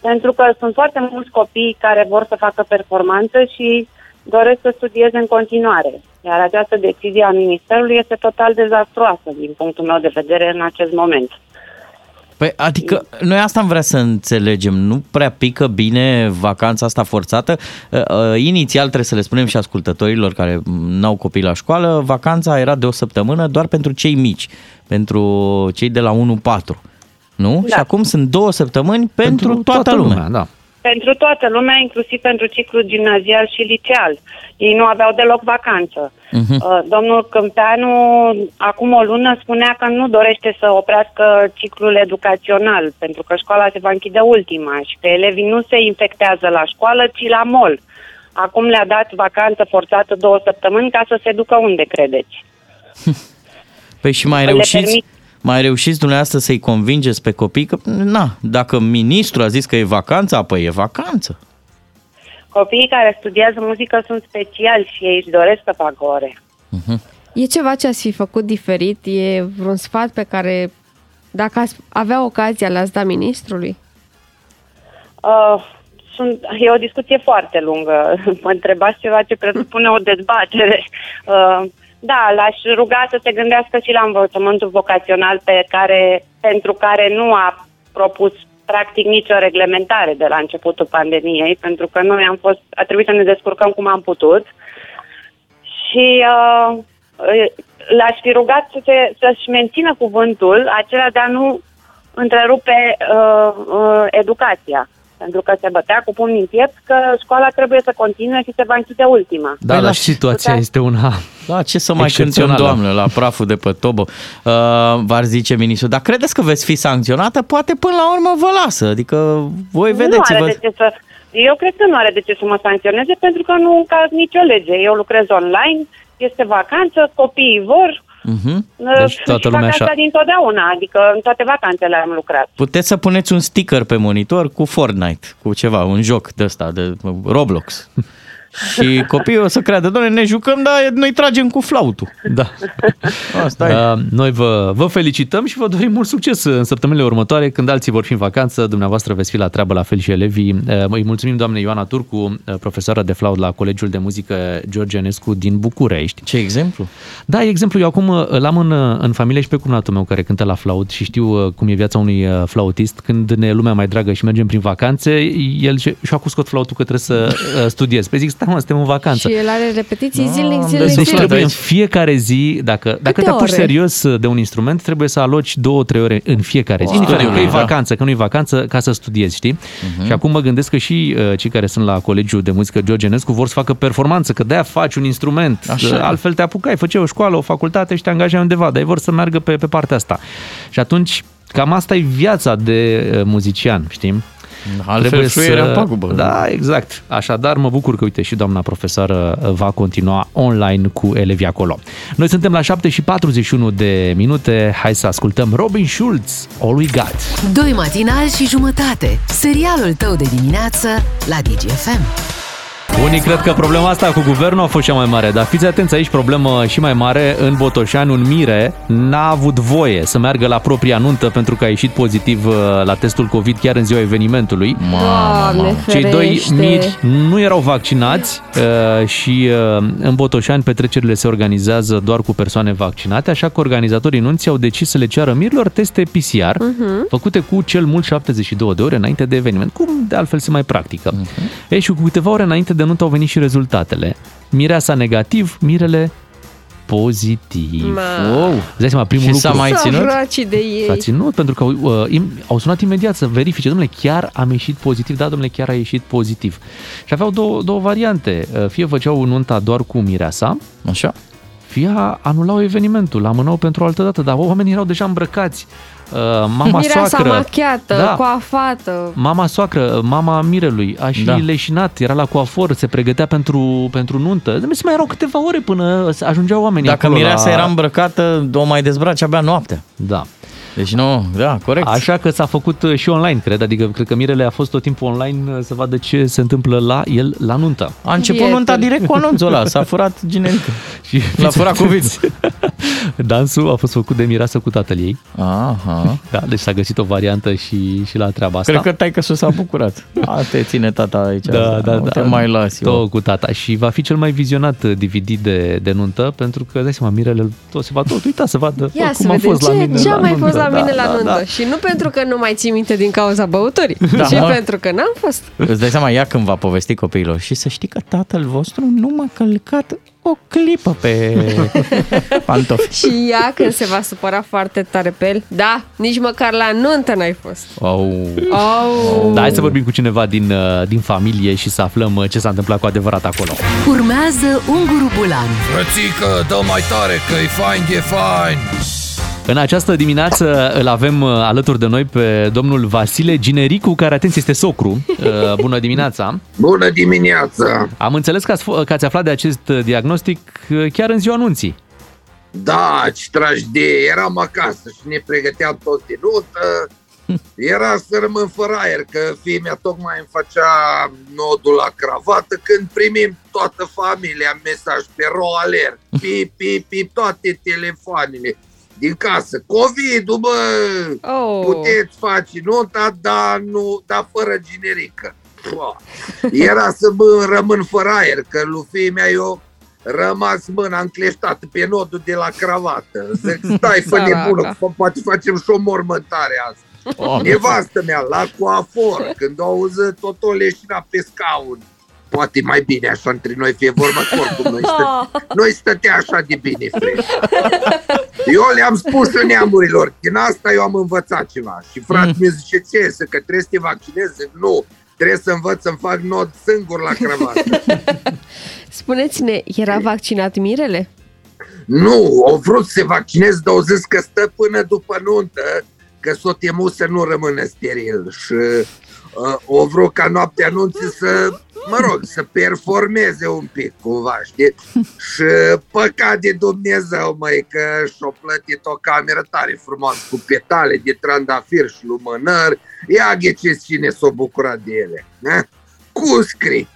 pentru că sunt foarte mulți copii care vor să facă performanță și doresc să studieze în continuare. Iar această decizie a Ministerului este total dezastruoasă din punctul meu de vedere în acest moment. Păi, adică, noi asta am vrea să înțelegem. Nu prea pică bine vacanța asta forțată. Uh, uh, Inițial, trebuie să le spunem și ascultătorilor care n-au copii la școală, vacanța era de o săptămână doar pentru cei mici, pentru cei de la 1-4. Nu? Da. Și acum sunt două săptămâni pentru, pentru toată, toată lumea. da. Pentru toată lumea, inclusiv pentru ciclul gimnazial și liceal. Ei nu aveau deloc vacanță. Mhm. Uh, Domnul Câmpeanu, acum o lună, spunea că nu dorește să oprească ciclul educațional, pentru că școala se va închide ultima și că elevii nu se infectează la școală, ci la mol. Acum le-a dat vacanță forțată două săptămâni ca să se ducă unde credeți. Păi și mai Le reușiți, permit- mai reușiți dumneavoastră să-i convingeți pe copii că, na, dacă ministrul a zis că e vacanță, apoi e vacanță. Copiii care studiază muzică sunt speciali și ei își doresc să facă ore. E ceva ce ați fi făcut diferit? E vreun sfat pe care, dacă ați avea ocazia, l-ați da ministrului? Uh, sunt, e o discuție foarte lungă. Mă întrebați ceva ce presupune o dezbatere. Uh, da, l-aș ruga să se gândească și la învățământul vocațional pe care, pentru care nu a propus practic nicio reglementare de la începutul pandemiei, pentru că noi am fost, a trebuit să ne descurcăm cum am putut. Și uh, l-aș fi rugat să se, să-și mențină cuvântul acela de a nu întrerupe uh, uh, educația. Pentru că se bătea cu pumnii în piept că școala trebuie să continue și se va închide ultima. Da, dar și situația este una Da, ce să mai cântăm, excepțională. doamnă, la praful de pe tobă, uh, v-ar zice ministrul. Dar credeți că veți fi sancționată? Poate până la urmă vă lasă. Adică voi nu vedeți are vă... de ce să... Eu cred că nu are de ce să mă sancționeze pentru că nu încalc nicio lege. Eu lucrez online, este vacanță, copiii vor, Uh-huh. Deci și toată fac lumea asta așa. dintotdeauna, adică în toate vacanțele am lucrat. Puteți să puneți un sticker pe monitor cu Fortnite, cu ceva, un joc de ăsta, de Roblox. Și copiii o să creadă, doamne, ne jucăm, dar noi tragem cu flautul. Da. Asta e. Uh, Noi vă, vă felicităm și vă dorim mult succes în săptămânile următoare. Când alții vor fi în vacanță, dumneavoastră veți fi la treabă, la fel și elevii. Uh, Îi mulțumim doamne Ioana Turcu, uh, profesoară de flaut la Colegiul de Muzică George Enescu din București. Ce exemplu? Da, exemplu, eu acum uh, l-am în, uh, în familie și pe cumnatul meu care cântă la flaut și știu uh, cum e viața unui uh, flautist. Când ne e lumea mai dragă și mergem prin vacanțe, el și și acum scot flautul că trebuie să uh, studiez. Pe zic, stai mă, suntem în vacanță. Și el are repetiții zilnic, Deci zilnic, zilnic. trebuie în fiecare zi, dacă, dacă te apuci ore? serios de un instrument, trebuie să aloci două, trei ore în fiecare zi. Wow. Indiferent că e Da. vacanță, că nu e vacanță, ca să studiezi, știi? Și acum mă gândesc că și uh, cei care sunt la Colegiul de Muzică George Enescu vor să facă performanță, că de-aia faci un instrument. Așa Uh, e. Altfel te apucai, făceai o școală, o facultate și te angajai undeva, dar ei vor să meargă pe, pe partea asta. Și atunci, cam asta e viața de uh, muzician, știi? Altfel fluierea în pagubă. Da, exact. Așadar, mă bucur că, uite, și doamna profesoară va continua online cu elevii acolo. Noi suntem la 7 și 41 de minute. Hai să ascultăm Robin Schulz, All We Got. Doi matinali și jumătate. Serialul tău de dimineață la DGFM. Unii cred că problema asta cu guvernul a fost cea mai mare, dar fiți atenți aici, problemă și mai mare. În Botoșani, un mire n-a avut voie să meargă la propria nuntă pentru că a ieșit pozitiv uh, la testul COVID chiar în ziua evenimentului. Doamne, Cei doi ferește. miri nu erau vaccinați uh, și uh, în Botoșani petrecerile se organizează doar cu persoane vaccinate, așa că organizatorii nunții au decis să le ceară mirilor teste PCR Mhm. făcute cu cel mult 72 de ore înainte de eveniment, cum de altfel se mai practică. Uh-huh. Ei, și cu câteva ore înainte de nuntă au venit și rezultatele. Mireasa negativ, mirele pozitiv. Ma. Wow. Îți dai seama, primul Și lucru. s-a mai ținut? Săracii de ei. S-a ținut pentru că uh, im- au sunat imediat să verifice, domnule, chiar am ieșit pozitiv? Da, domnule, chiar a ieșit pozitiv. Și aveau două, două variante. Uh, Fie făceau nunta doar cu mireasa, Așa. fie anulau evenimentul, amânau pentru o altă dată, dar oamenii erau deja îmbrăcați. Uh, Mama Mireasa soacră, machiată, Da. coafată. Mama soacră, mama mirelui, a și da. Da. leșinat, era la coafor, se pregătea pentru, pentru nuntă. Dar mai erau câteva ore până ajungeau oamenii Dacă acolo mireasa la... era îmbrăcată, o mai dezbraci abia noaptea. Da. Deci nu, da, corect. Așa că s-a făcut uh, și online, cred. Adică cred că Mirele a fost tot timpul online uh, să vadă ce se întâmplă la el la nuntă. A început Prieten. nunta direct cu anunțul ăla, s-a furat generică. Și L-a furat cu viț. Dansul a fost făcut de mireasă cu tatăl ei. Aha. Da, deci s-a găsit o variantă și, și la treaba asta. Cred că taică s-a bucurat. A, te ține tata aici. Da, da, nu da. te mai las eu. Tot cu tata. Și va fi cel mai vizionat uh, DVD de, de nuntă, pentru că, dai seama, Mirele tot se va tot uita să vadă Ia bă, să cum a vedem fost ce, la mine ce a la mai nuntă. fost la mine Da, la da, nuntă. da. Și nu pentru că nu mai ții minte din cauza băuturii, Da. ci pentru că n-am fost. Îți dai seama, ea când va povesti copiilor și să știi că tatăl vostru nu m-a călcat o clipă pe pantofi. Și ea când se va supăra foarte tare pe el, da, nici măcar la nuntă n-ai fost. Au. Oh. Da, hai să vorbim cu cineva din, uh, din familie și să aflăm uh, ce s-a întâmplat cu adevărat acolo. Urmează Unguru Bulan Frățică, dă mai tare că e fain, e fain În această dimineață îl avem uh, alături de noi pe domnul Vasile Ginericu, care, atenție, este socru. Uh, Bună dimineața! Bună dimineața! Am înțeles că ați, f- că ați aflat de acest uh, diagnostic uh, chiar în ziua anunții. Da, ce tragedie, eram acasă și ne pregăteam tot de nuntă. Era să rămân fără aer, că fiii mea tocmai îmi făcea nodul la cravată când primim toată familia mesaj pe ro alert, pip, pip, pip, toate telefoanele din casă. Covid-ul, bă, Oh. puteți face nunta, dar nu, dar fără generică. Pua. Era să mă rămân fără aer, că lui fiii mea eu rămas mâna încleștată pe nodul de la cravată. Zic, stai, fă Săraca. nebună, fă- poate facem și o mormântare azi. Oh. Nevastă mea, la coafor, când au auzit tot o leșina pe scaun. Poate mai bine așa între noi, fie vorba că oricum noi, stă, noi stătea așa de bine, frate. Eu le-am spus în neamurilor, din asta eu am învățat ceva. Și frate mi zice, ce, să că trebuie să te vaccinezi? Zic, Nu, trebuie să învăț să-mi fac nod singur la cravată. Spuneți-ne, era vaccinat Mirele? Nu, au vrut să se vaccineze, dar au zis că stă până după nuntă, că s-o temut să nu rămână steril. Și uh, au vrut ca noaptea anunții să, mă rog, să performeze un pic cumva, știți? Și păcat de Dumnezeu, măi, că și-o plătit o cameră tare frumoasă cu petale de trandafir și lumânări. Ia gheceți cine s-o bucurat de ele. Ne? Cu scrii.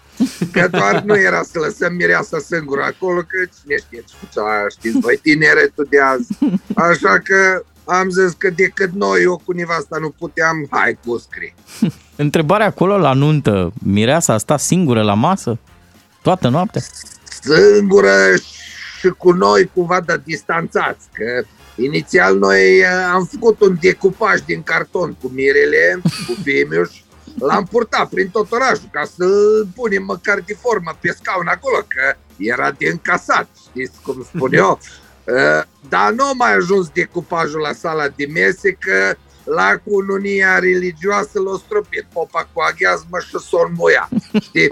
Că doar nu era să lăsăm mireasa singură acolo, că cine știe ce făcea, știți, voi tineretul de azi. Așa că am zis că decât noi, eu cu nevasta nu puteam, hai cu scrii. Întrebarea acolo la nuntă, mireasa a stat singură la masă? Toată noaptea? Singură și cu noi cumva de distanțați, că inițial noi eh, am făcut un decupaj din carton cu mirele, cu fiul și l-am purtat prin tot orașul ca să punem măcar de formă pe scaun acolo, că era de încasat, știți cum spun eu. Uh, Dar nu a mai ajuns decupajul la sala de mese, că la cununia religioasă l-a stropit popa cu aghiazmă și s-o înmuia. Știi?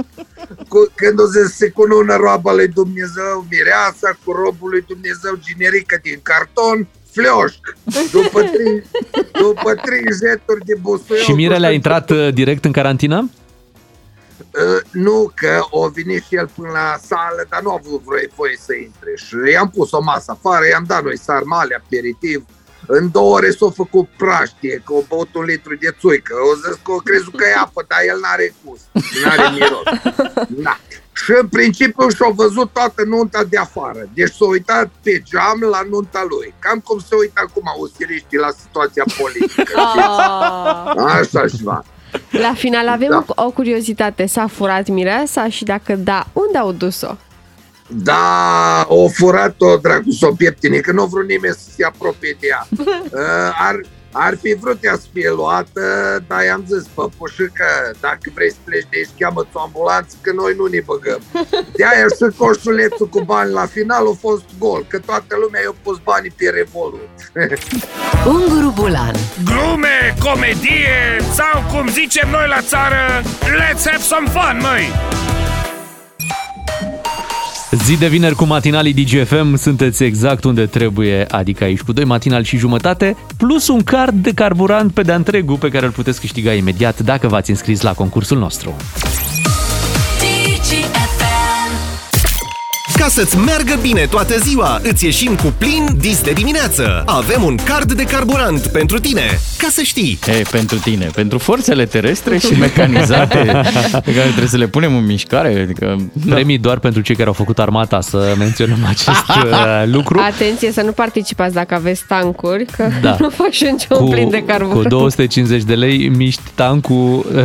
Cu, când o zis se cunună roaba lui Dumnezeu, mireasa cu robul lui Dumnezeu generică din carton, flioșc. După trei, după trei jeturi de busuioc. Și Mirele a intrat uh, direct în carantină? Uh, nu, că o venit și el până la sală, dar nu a avut voie, voie să intre. Și i-am pus o masă afară, i-am dat noi sarmale, aperitiv. În două ore s-a făcut praștie, că o băut un litru de țuică. O zis că o crezut că e apă, dar el n-are gust, n-are miros. Da. Și în principiu și-au văzut toată nunta de afară. Deci s-a uitat pe geam la nunta lui. Cam cum se uită acum osiriștii la situația politică. Ah. Așa ceva. La final avem Da. o curiozitate. S-a furat mireasa și dacă da, unde au dus-o? Da, o furat-o, dracu, s-o pieptine, că nu a vrut nimeni să se apropie de ea. Uh, ar, ar fi vrut ea să fie luată, dar i-am zis, păpușică, dacă vrei să pleci de aici, cheamă-ți o ambulanță, că noi nu ne băgăm. De aia și coșulețul cu bani la final a fost gol, că toată lumea i-a pus banii pe Revolut. Unguru Bulan Glume, comedie sau cum zicem noi la țară, let's have some fun, măi! Zi de vineri cu matinalii DGFM, sunteți exact unde trebuie, adică aici cu doi matinali și jumătate, plus un card de carburant pe de întregul pe care îl puteți câștiga imediat dacă v-ați înscris la concursul nostru. Ca să-ți meargă bine toată ziua, îți ieșim cu plin dis de dimineață. Avem un card de carburant pentru tine, ca să știi. E, pentru tine, pentru forțele terestre și mecanizate pe care trebuie să le punem în mișcare. Adică, Premii doar pentru cei care au făcut armata, să menționăm acest uh, lucru. Atenție să nu participați dacă aveți tancuri, că Da. nu faci niciun plin de carbon. cu 250 de lei miști tancul uh,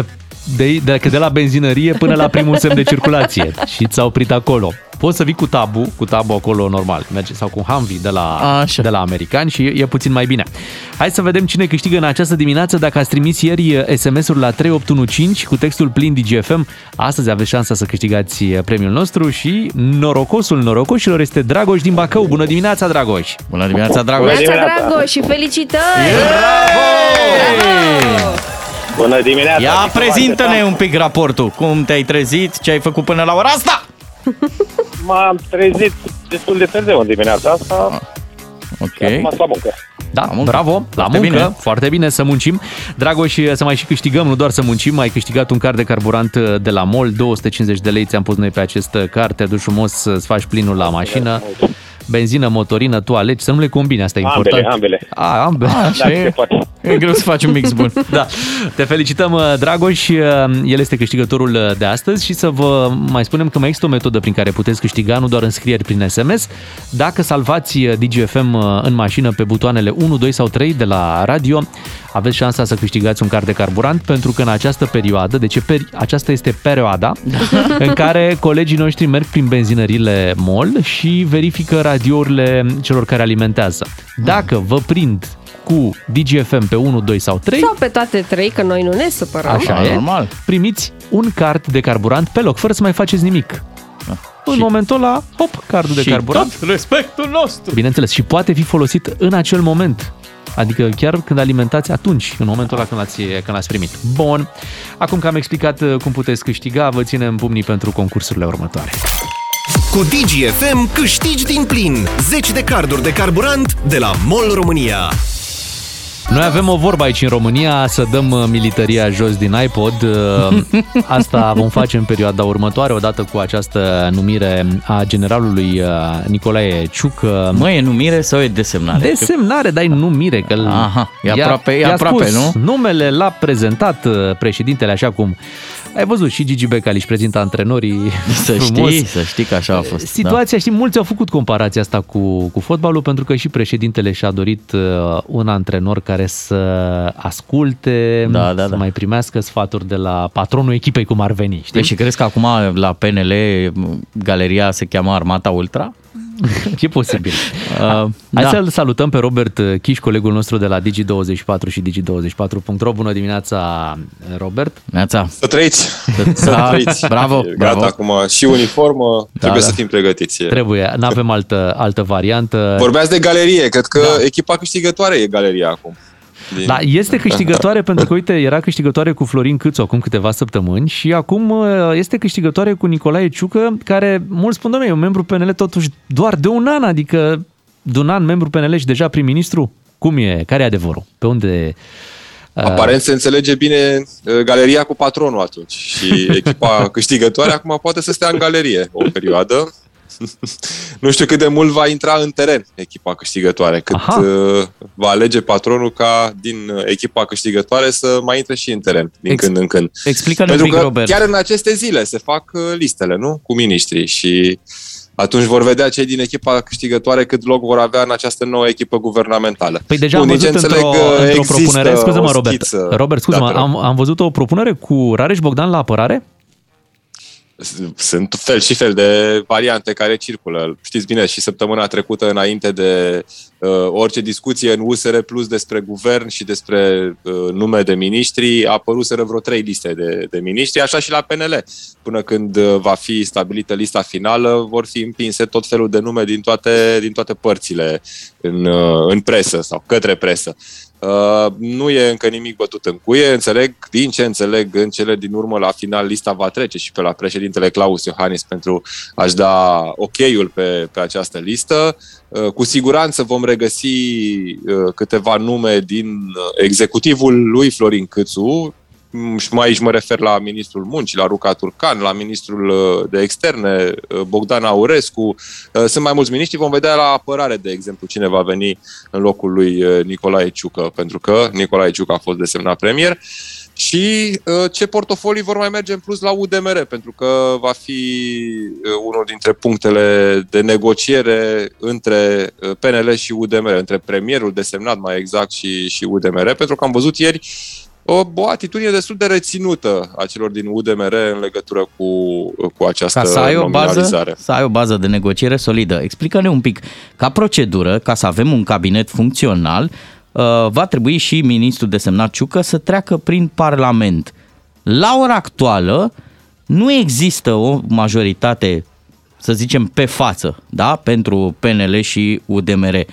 de, de, de la benzinărie până la primul semn de circulație și ți-a oprit acolo. Poți să vii cu tabu, cu tabu acolo normal, merge, sau cu Humvee de la, Așa. de la americani și e, e puțin mai bine. Hai să vedem cine câștigă în această dimineață. Dacă ați trimis ieri uh, SMS-uri la 3815 cu textul plin DGFM, astăzi aveți șansa să câștigați uh, premiul nostru și norocosul norocoșilor este Dragoș din Bacău. Bună dimineața, Dragoș! Bună dimineața, Dragoș! Neața, Dragoș, și felicitări! Bună dimineața! Ia prezintă-ne un pic raportul. Cum te-ai trezit? Ce ai făcut până la ora asta? M-am trezit destul de târziu în dimineața asta. Ok. Acum sunt la muncă. Da, bravo, la Foarte muncă, bine. foarte bine să muncim. Dragoș, să mai și câștigăm, nu doar să muncim, ai câștigat un card de carburant de la MOL, 250 de lei ți-am pus noi pe acest card, te duci frumos să-ți faci plinul la mașină. Benzină, motorină, tu alegi, să nu le combini, asta e Ambele, important. ambele. A, ambele. A, așa Dacă se e. poate. E greu să faci un mix bun. Da. Te felicităm, uh, Dragoș. uh, El este câștigătorul uh, de astăzi și să vă mai spunem că mai există o metodă prin care puteți câștiga, nu doar înscrieri prin SMS. Dacă salvați uh, DGFM uh, în mașină pe butoanele 1, 2 sau 3 de la radio, aveți șansa să câștigați un card de carburant pentru că în această perioadă, deci e peri- aceasta este perioada în care colegii noștri merg prin benzinările MOL și verifică radiourile celor care alimentează. Dacă vă prind cu DGFM pe 1, 2 sau 3, Sau pe toate trei, că noi nu ne supărăm. Așa Da, e. normal. Primiți un card de carburant pe loc, fără să mai faceți nimic. În momentul ăla, hop, cardul de Și carburant. tot respectul nostru. Bineînțeles, și poate fi folosit în acel moment. Adică chiar când alimentați atunci, în momentul ăla când l-ați, când l-ați primit. Bun. Acum că am explicat uh, cum puteți câștiga, vă ținem pumnii pentru concursurile următoare. Cu DGFM câștigi din plin 10 de carduri de carburant de la MOL România. Noi avem o vorbă aici în România să dăm uh, militaria jos din iPod. Uh, Asta vom face în perioada următoare, odată cu această numire a generalului uh, Nicolae Ciuc. uh, Mă, e numire sau e desemnare? Desemnare, dai numire, că îl- Aha, e i-a- aproape- e i-a aproape, spus nu? Numele l-a prezentat uh, președintele așa cum ai văzut și Gigi Becali își prezintă antrenorii Să frumos. știi, să știi că așa a fost. Situația, știi, mulți au făcut comparația asta cu, cu fotbalul pentru că și președintele și-a dorit uh, un antrenor care să asculte, Da, da, să da. mai primească sfaturi de la patronul echipei cum ar veni, știi? Păi și crezi că acum la PNL galeria se cheamă Armata Ultra? E posibil. Uh, Hai da. să-l salutăm pe Robert Chiș, colegul nostru de la Digi24 și Digi24.ro. Bună dimineața, Robert! Neața! Să trăiți! Să Da, trăiți! bravo, Gata, bravo. acum și uniformă, trebuie da. să fim pregătiți. Trebuie, n-avem altă, altă variantă. Vorbeați de galerie, cred că echipa câștigătoare e galeria acum. Din- Da, este câștigătoare pentru că, uite, era câștigătoare cu Florin Câțu acum câteva săptămâni și acum uh, este câștigătoare cu Nicolae Ciucă, care, mulți spun, domnule, e un membru PNL totuși doar de un an, adică de un an membru PNL și deja prim-ministru. Cum e? Care e adevărul? Pe unde... uh, Aparent se înțelege bine uh, galeria cu patronul atunci și echipa câștigătoare acum poate să stea în galerie o perioadă nu știu cât de mult va intra în teren echipa câștigătoare, cât Aha. uh, va alege patronul ca din uh, echipa câștigătoare să mai intre și în teren din Ex- când în când. Explică-ne un Pentru pic, că Robert. chiar în aceste zile se fac uh, listele, nu? Cu miniștrii și atunci vor vedea cei din echipa câștigătoare cât loc vor avea în această nouă echipă guvernamentală. Păi deja am Unii ce văzut într-o, înțeleg, uh, într-o există propunere, scuze-mă o Robert, schiță. Robert, scuze-mă, Da, te rog. am, am văzut o propunere cu Rareș Bogdan la apărare? Sunt fel și fel de variante care circulă. Știți bine, și săptămâna trecută, înainte de uh, orice discuție în USR Plus despre guvern și despre uh, nume de miniștri, a apăruseră vreo trei liste de, de miniștri, așa și la PNL. Până când uh, va fi stabilită lista finală, vor fi împinse tot felul de nume din toate, din toate părțile în, uh, în presă sau către presă. Uh, nu e încă nimic bătut în cuie, înțeleg, din ce înțeleg, în cele din urmă, la final, lista va trece și pe la președintele Claus Iohannis pentru a-și da ok-ul pe, pe această listă. Uh, cu siguranță vom regăsi uh, câteva nume din uh, executivul lui Florin Câțu, Mm, și mai aici mă refer la ministrul muncii, la Ruca Turcan, la ministrul uh, de externe, uh, Bogdan Aurescu. Uh, Sunt mai mulți miniștri, vom vedea la apărare, de exemplu, cine va veni în locul lui uh, Nicolae Ciucă, pentru că Nicolae Ciucă a fost desemnat premier. Și uh, ce portofolii vor mai merge în plus la UDMR, pentru că va fi uh, unul dintre punctele de negociere între uh, PNL și UDMR, între premierul desemnat mai exact și, și UDMR, pentru că am văzut ieri o, o atitudine destul de reținută a celor din UDMR în legătură cu, cu această Ca să ai, o bază, nominalizare. să ai o bază de negociere solidă. Explică-ne un pic, ca procedură, ca să avem un cabinet funcțional, uh, va trebui și ministrul desemnat Ciucă să treacă prin Parlament. La ora actuală nu există o majoritate, să zicem, pe față, da? pentru PNL și UDMR.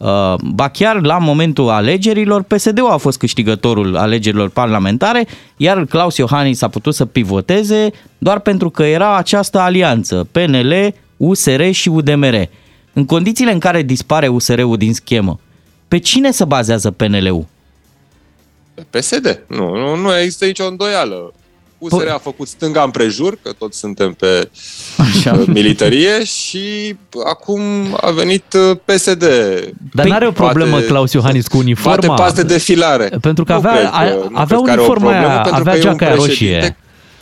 Uh, ba chiar la momentul alegerilor, PSD-ul a fost câștigătorul alegerilor parlamentare, iar Claus Iohannis a putut să pivoteze doar pentru că era această alianță PNL, USR și UDMR. În condițiile în care dispare USR-ul din schemă, pe cine se bazează PNL-ul? PSD. Nu, nu, nu există nicio îndoială. USR a făcut stânga împrejur, că toți suntem pe Așa. militarie și acum a venit uh, PSD. Dar n-are o problemă Bate- Claus Iohannis cu uniforma? Bate pas de defilare. Pentru că Nu avea, cred că- a, nu avea cred că are o uniforma problemă, aia, pentru avea că e un geaca aia roșie. președinte-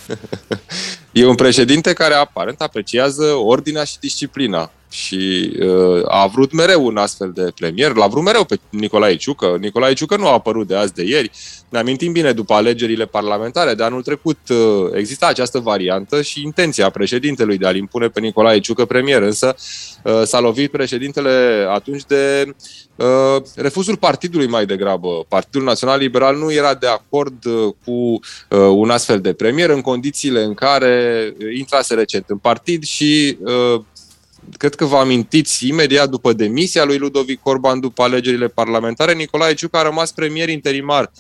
E un președinte care aparent apreciază ordinea și disciplina și uh, a vrut mereu un astfel de premier, l-a vrut mereu pe Nicolae Ciucă. Nicolae Ciucă nu a apărut de azi de ieri. Ne amintim bine după alegerile parlamentare de anul trecut uh, exista această variantă și intenția președintelui de a-l impune pe Nicolae Ciucă premier, însă uh, s-a lovit președintele atunci de uh, refuzul partidului mai degrabă. Partidul Național Liberal nu era de acord uh, cu uh, un astfel de premier în condițiile în care uh, intrase recent în partid și uh, cred că vă amintiți, imediat după demisia lui Ludovic Orban după alegerile parlamentare, Nicolae Ciucă a rămas premier interimar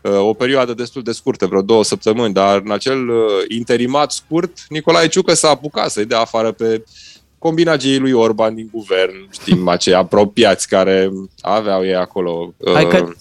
uh, o perioadă destul de scurtă, vreo două săptămâni, dar în acel uh, interimat scurt, Nicolae Ciucă s-a apucat să-i dea afară pe combinagii lui Orban din guvern, știm, acei apropiați care aveau ei acolo Hai că uh,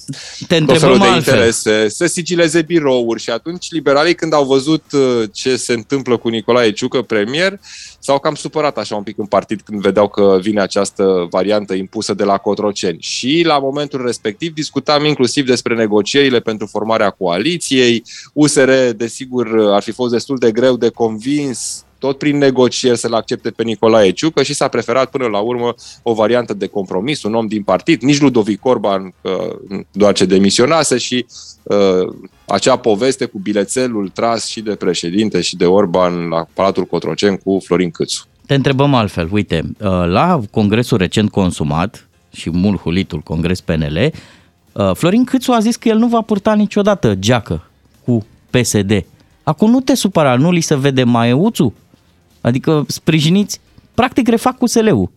te tot felul întrebăm de altfel. interese, să sigileze birouri și atunci liberalii când au văzut uh, ce se întâmplă cu Nicolae Ciucă, premier, s-au cam supărat așa un pic în partid când vedeau că vine această variantă impusă de la Cotroceni. Și la momentul respectiv discutam inclusiv despre negocierile pentru formarea coaliției. USR, desigur, ar fi fost destul de greu de convins tot prin negocieri să-l accepte pe Nicolae Ciucă și s-a preferat până la urmă o variantă de compromis, un om din partid, nici Ludovic Orban, uh, doar ce demisionase și uh, acea poveste cu bilețelul tras și de președinte și de Orban la Palatul Cotroceni cu Florin Câțu. Te întrebăm altfel. Uite, uh, la congresul recent consumat și mult hulitul congres PNL, uh, Florin Câțu a zis că el nu va purta niciodată geacă cu PSD. Acum nu te supăra, nu li se vede maieuțul? Adică sprijiniți, practic refac cu SL-ul.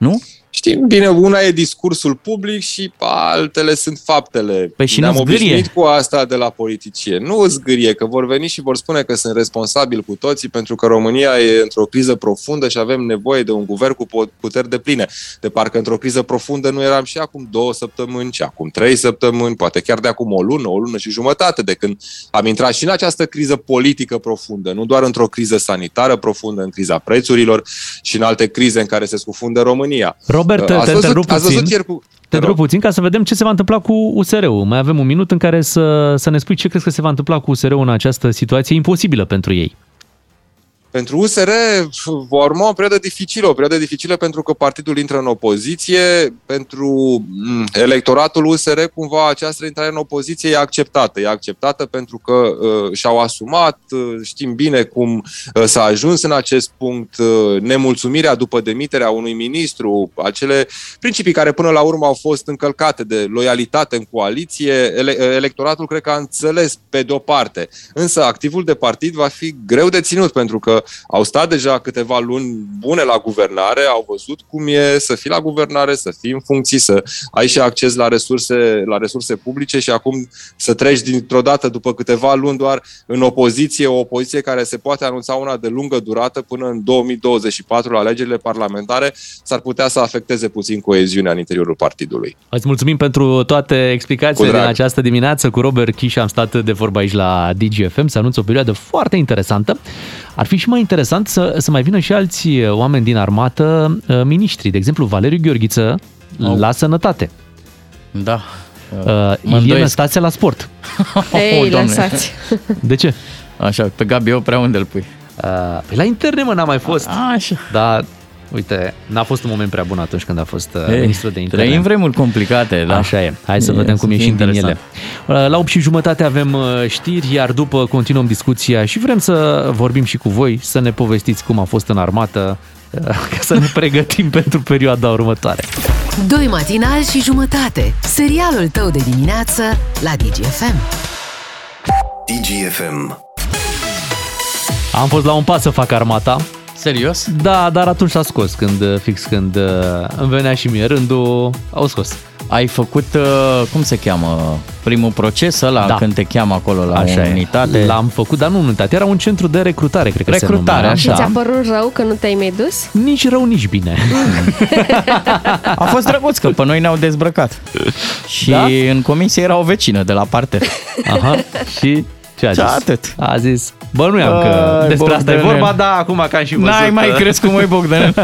Nu? Știm bine, una e discursul public și altele sunt faptele. Păi și Ne-am nu zgârie. obișnuit cu asta de la politicieni. Nu zgârie, că vor veni și vor spune că sunt responsabili cu toții pentru că România e într-o criză profundă și avem nevoie de un guvern cu po- puteri de pline. De parcă într-o criză profundă nu eram și acum două săptămâni, și acum trei săptămâni, poate chiar de acum o lună, o lună și jumătate, de când am intrat și în această criză politică profundă, nu doar într-o criză sanitară profundă, în criza prețurilor și în alte crize în care se scufundă România. Robert, Uh, te, ați te văzut- întrerup ați puțin. văzut ieri cu... Te întrerup puțin ca să vedem ce se va întâmpla cu USR-ul. Mai avem un minut în care să, să ne spui ce crezi că se va întâmpla cu USR-ul în această situație imposibilă pentru ei. Pentru USR va urma o perioadă dificilă, o perioadă dificilă pentru că partidul intră în opoziție, pentru mm, electoratul USR cumva această intrare în opoziție e acceptată. E acceptată pentru că uh, și-au asumat, uh, știm bine cum uh, s-a ajuns în acest punct, uh, nemulțumirea după demiterea unui ministru, acele principii care până la urmă au fost încălcate de loialitate în coaliție, ele- electoratul cred că a înțeles pe de-o parte. Însă activul de partid va fi greu de ținut pentru că au stat deja câteva luni bune la guvernare, au văzut cum e să fii la guvernare, să fii în funcții, să ai și acces la resurse, la resurse publice și acum să treci dintr-o dată după câteva luni doar în opoziție, o opoziție care se poate anunța una de lungă durată până în 2024 la alegerile parlamentare, s-ar putea să afecteze puțin coeziunea în interiorul partidului. Îți mulțumim pentru toate explicațiile Cu din drag. această dimineață. Cu Robert Chiș am stat de vorba aici la DGFM. Se anunță o perioadă foarte interesantă. Ar fi și mai interesant să, să mai vină și alți oameni din armată, uh, miniștri. De exemplu, Valeriu Gheorghiță Au. la sănătate. Da. Uh, mă Ilie îndoiesc. Năstase la sport. Ei, Doamne. lăsați. De ce? Așa, pe Gabi eu prea unde îl pui? Uh, păi la interne, mă, n-a mai fost. Așa. Dar, uite, n-a fost un moment prea bun atunci când a fost uh, Ei, ministru de interne. Trăim vremuri complicate, da. Așa e. Hai să E, vedem să cum fie ieșim din ele. interesant. La 8 și jumătate avem uh, știri, iar după continuăm discuția și vrem să vorbim și cu voi, să ne povestiți cum a fost în armată, uh, ca să ne pregătim pentru perioada următoare. Doi matinali și jumătate. Serialul tău de dimineață la DGFM. DGFM. Am fost la un pas să fac armata. Serios? Da, dar atunci s-a scos, când, uh, fix când uh, îmi venea și mie rândul, au scos. Ai făcut, uh, cum se cheamă, primul proces ăla Da. când te cheamă acolo la Așa o e. unitate? L-am făcut, dar nu în unitate, era un centru de recrutare, cred că Recrutare, se numea. Și așa. ți-a părut rău că nu te-ai mai dus? Nici rău, nici bine. A fost drăguț că pe noi ne-au dezbrăcat. Și Da? în comisie era o vecină de la parte. Aha, și ce a Ce zis? atât. A zis, bănuiam că Ai, despre asta e Bogdanel. vorba, da, acum că am și văzut. N-ai mai crescut, măi, Bogdan.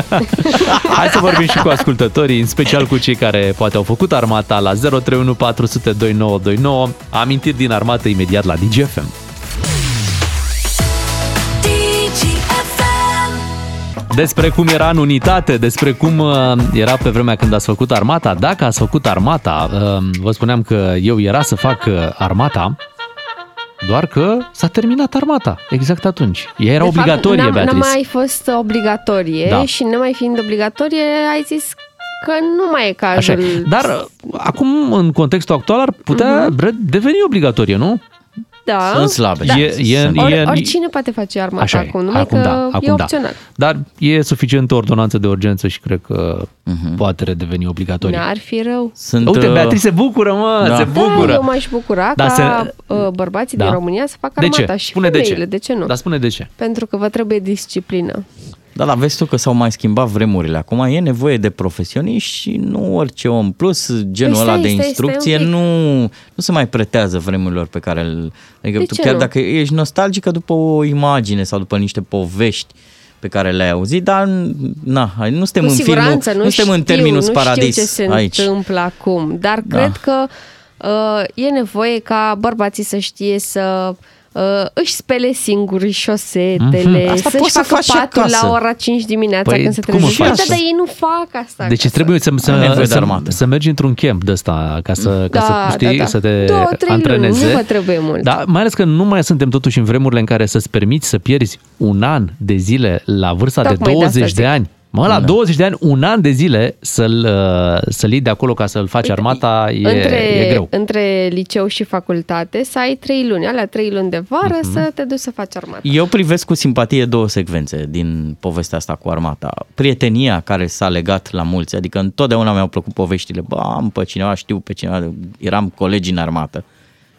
Hai să vorbim și cu ascultătorii, în special cu cei care poate au făcut armata la 031 400 2929. Amintiri din armată imediat la DGFM. Despre cum era în unitate, despre cum uh, era pe vremea când ați făcut armata. Dacă ați făcut armata, uh, vă spuneam că eu era să fac uh, armata, doar că s-a terminat armata, exact atunci. Ea era De fapt, obligatorie, n-a, Beatrice. N-a mai fost obligatorie Da. și nemai fiind obligatorie, ai zis că nu mai e Așa cazul. e. Dar uh, acum, în contextul actual, ar putea Mhm. uh-huh. deveni obligatorie, nu? Da. Sunt slabe. Da. E- e- Or, e- oricine poate face armata Așa e. acum, numai Acum că da, e acum da. opțional. Dar e suficientă ordonanță de urgență și cred că Mhm. uh-huh. poate redeveni obligatorie. N-ar fi rău. Sunt, Uite, uh, Beatrice se bucură, mă, Da. se Da, bucură. eu m-aș bucura Da, ca se- uh, bărbații Da. din România să facă De armata ce? și Spune de ce. femeile, de ce nu? Dar spune de ce. Pentru că vă trebuie disciplină. Da, dar vezi tu că s-au mai schimbat vremurile. Acum e nevoie de profesioniști și nu orice om. Plus, genul Păi ăla stai, de stai, instrucție stai un pic. nu, nu se mai pretează vremurilor pe care îl... Adică De tu ce chiar nu? dacă ești nostalgică după o imagine sau după niște povești pe care le-ai auzit, dar na, nu suntem Cu în siguranță, filmul, nu, suntem în știu, terminus nu paradis știu ce se aici. întâmplă acum, dar Da. cred că uh, e nevoie ca bărbații să știe să uh, își spele singuri șosetele, Mhm. Asta să-și poți să facă faci și patul acasă. la ora 5 dimineața Păi, când se cum trezește. îl faci? Da, dar ei nu fac asta. Deci acasă. trebuie să, Ai nevoie să, de să, armată. să mergi într-un camp de ăsta ca să, ca Da, să știi, da, da. să te Două, trei antreneze. luni, nu vă trebuie mult. Da, mai ales că nu mai suntem totuși în vremurile în care să-ți permiți să pierzi un an de zile la vârsta Tocmai de de 20 asta de zic. ani. Mă, la Da. 20 de ani, un an de zile să-l, uh, să-l iei de acolo ca să-l faci armata e, între, e greu. între liceu și facultate să ai trei luni, alea trei luni de vară Mhm. să te duci să faci armată. Eu privesc cu simpatie două secvențe din povestea asta cu armata. Prietenia care s-a legat la mulți, adică întotdeauna mi-au plăcut poveștile. Bă, am pe cineva, știu pe cineva, eram colegi în armată.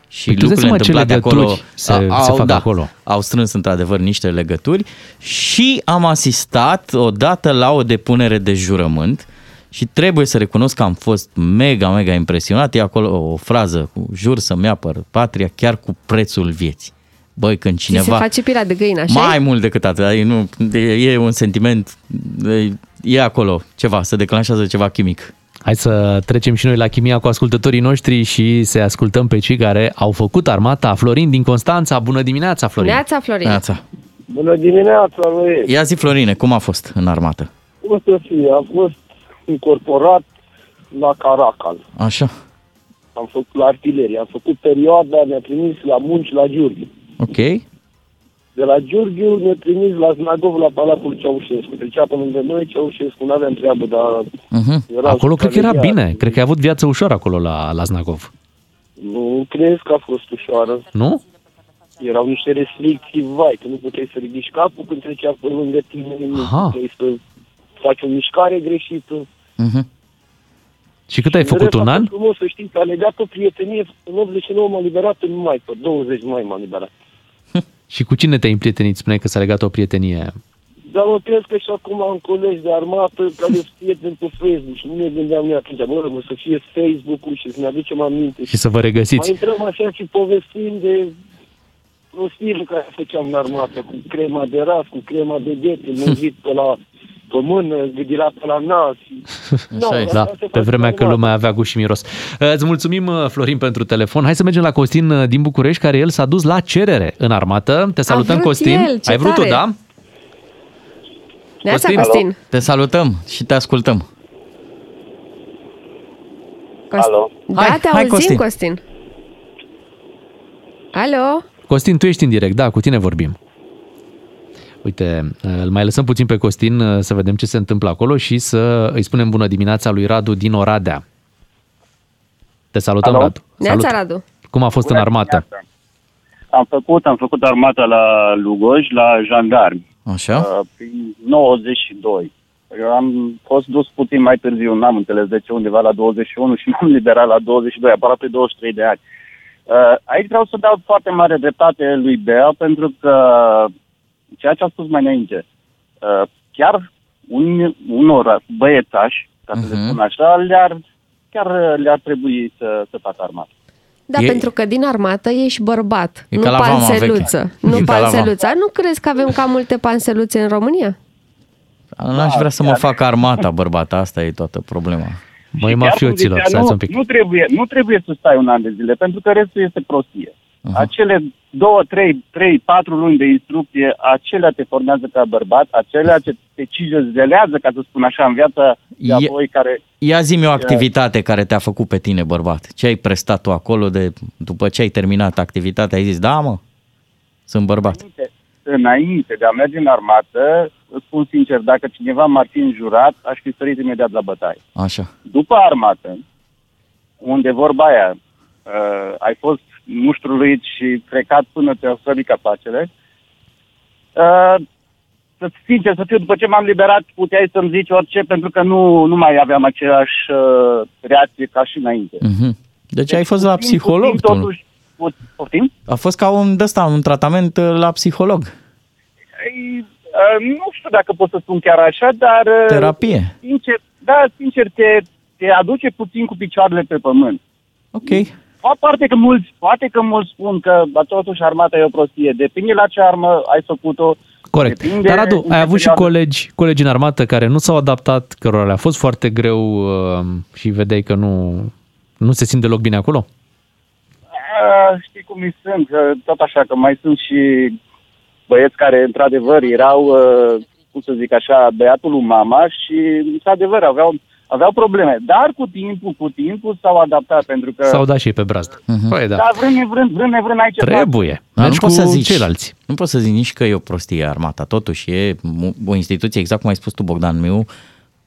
Și Păi tu îți dai lucrurile seama ce întâmplate acolo legături se- se fac da, acolo. Au strâns într-adevăr niște legături și am asistat odată la o depunere de jurământ și trebuie să recunosc că am fost mega, mega impresionat. E acolo o frază cu jur să-mi apăr patria chiar cu prețul vieții. Băi, când Ți cineva... se face pila de găină, așa Mai mult decât atât, e, nu, e, e un sentiment, e, e acolo ceva, se declanșează ceva chimic. Hai să trecem și noi la chimia cu ascultătorii noștri și să ascultăm pe cei care au făcut armata. Florin din Constanța, bună dimineața, Florin! Neața, Florin. Neața. Bună dimineața, lui. Ia zi, Florine, cum a fost în armată? Cum să fie? Am fost incorporat la Caracal. Așa, Am făcut la artilerie. Am făcut perioada, ne-a trimis la munci la Giurghiu. ok. De la Giurghiu ne-a trimis la Znagov, la Palatul Ceaușescu. Trecea pe lângă noi, Ceaușescu nu aveam treabă, dar Uh-huh. Era Acolo cred că era supravegheat. bine, cred că ai avut viață ușoară acolo la, la Znagov. nu crezi că a fost ușoară. Nu? Erau niște restricții, vai, că nu puteai să ridici capul când trecea pe lângă tine, nu Aha. puteai să faci o mișcare greșită. Uh-huh. Și cât ai În făcut, rest, un a an? fost Frumos să știți că a legat o prietenie, în 89 m-a liberat în mai, pe 20 mai m-a liberat. Și cu cine te-ai împrietenit? Spuneai că s-a legat o prietenie. Dar mă crezi că și acum am colegi de armată care sunt prieteni pe Facebook și nu ne gândeam noi atunci, bă, mă, să fie Facebook-ul și să ne aducem aminte. Și să vă regăsiți. Mai intrăm așa și povestim de prostiile care făceam în armată, cu crema de ras, cu crema de ghete, mânzit pe la pe mână, gâdilat pe la nas. No, Da, pe vremea când lumea avea gust și miros. Uh, Îți mulțumim, uh, Florin, pentru telefon. Hai să mergem la Costin uh, din București, care el s-a dus la cerere în armată. Te salutăm, vrut Costin. el, ce Ai vrut tu, tare. da? Neața, Costin? Costin. Te salutăm și te ascultăm. Cost- Alo? Da, Hai, te hai, auzim, Costin. Costin. Alo? Costin, tu ești în direct, da, cu tine vorbim. Uite, uh, îl mai lăsăm puțin pe Costin uh, să vedem ce se întâmplă acolo și să îi spunem bună dimineața lui Radu din Oradea. Te salutăm, Alo? Radu. Neața, Radu. Cum a fost Bună în armată? Am făcut, am făcut armata la Lugoj, la jandarmi, Așa? uh, prin 92. Eu am fost dus puțin mai târziu, n-am înțeles de ce, undeva la 21 și m-am liberat la 22, aproape 23 de ani. Uh, aici vreau să dau foarte mare dreptate lui Bea, pentru că ceea ce a spus mai înainte, uh, chiar un, unor băiețași, ca să le spun așa, le-ar, chiar le-ar trebui să, să facă armată. Da, E- pentru că din armată ești bărbat, E nu ca la vama panseluță. veche. Nu E ca la vama. panseluța. Nu crezi că avem cam multe panseluțe în România? N-aș vrea să mă fac armata, bărbata, asta e toată problema. Măi, Chiar cum mafioților, zicea, stați nu, un pic. Nu trebuie, nu trebuie să stai un an de zile, pentru că restul este prostie. Mhm. Acele două, trei, trei, patru luni de instrucție, acelea te formează ca bărbat, acelea ce te cizelează, ca să spun așa, în viața de E- apoi care... Ia zi-mi o activitate care te-a făcut pe tine, bărbat. Ce ai prestat tu acolo de, după ce ai terminat activitatea? Ai zis, da, mă, sunt bărbat. Înainte, înainte de a merge în armată, îți spun sincer, dacă cineva m-ar fi înjurat, aș fi sărit imediat la bătaie. Așa. După armată, unde vorba aia, uh, ai fost muștruluit și frecat până te-au slăbit capacele, uh, să sincer să fiu, după ce m-am liberat, puteai să-mi zici orice, pentru că nu, nu mai aveam aceeași uh, reacție ca și înainte. Mhm. Deci ai fost la Puțin, psiholog puțin, tu. Totuși, pu- poftim? A fost ca un, ăsta, un tratament uh, la psiholog. Ei, uh, nu știu dacă pot să spun chiar așa, dar... uh, Terapie. Sincer, da, sincer, te, te aduce puțin cu picioarele pe pământ. Ok. Poate că mulți, poate că mulți spun că bă, totuși armata e o prostie. Depinde la ce armă ai făcut-o. Corect. Depinde Dar, Radu, în ai ce avut și perioadă. colegi, colegi în armată care nu s-au adaptat, cărora le-a fost foarte greu uh, și vedeai că nu, nu se simt deloc bine acolo? A, știi cum îi sunt, că tot așa, că mai sunt și băieți care într-adevăr erau, uh, cum să zic așa, băiatul lui mama și într-adevăr aveau, aveau probleme. Dar cu timpul, cu timpul s-au adaptat pentru că... S-au dat și ei pe brazdă. Păi da. Da, vrând nevrând, vrând nevrând aici Trebuie. Dar nu Mergi poți cu să zici, ceilalți. Nu poți să zici nici că e o prostie armata. Totuși e o instituție, exact cum ai spus tu, Bogdan Miu,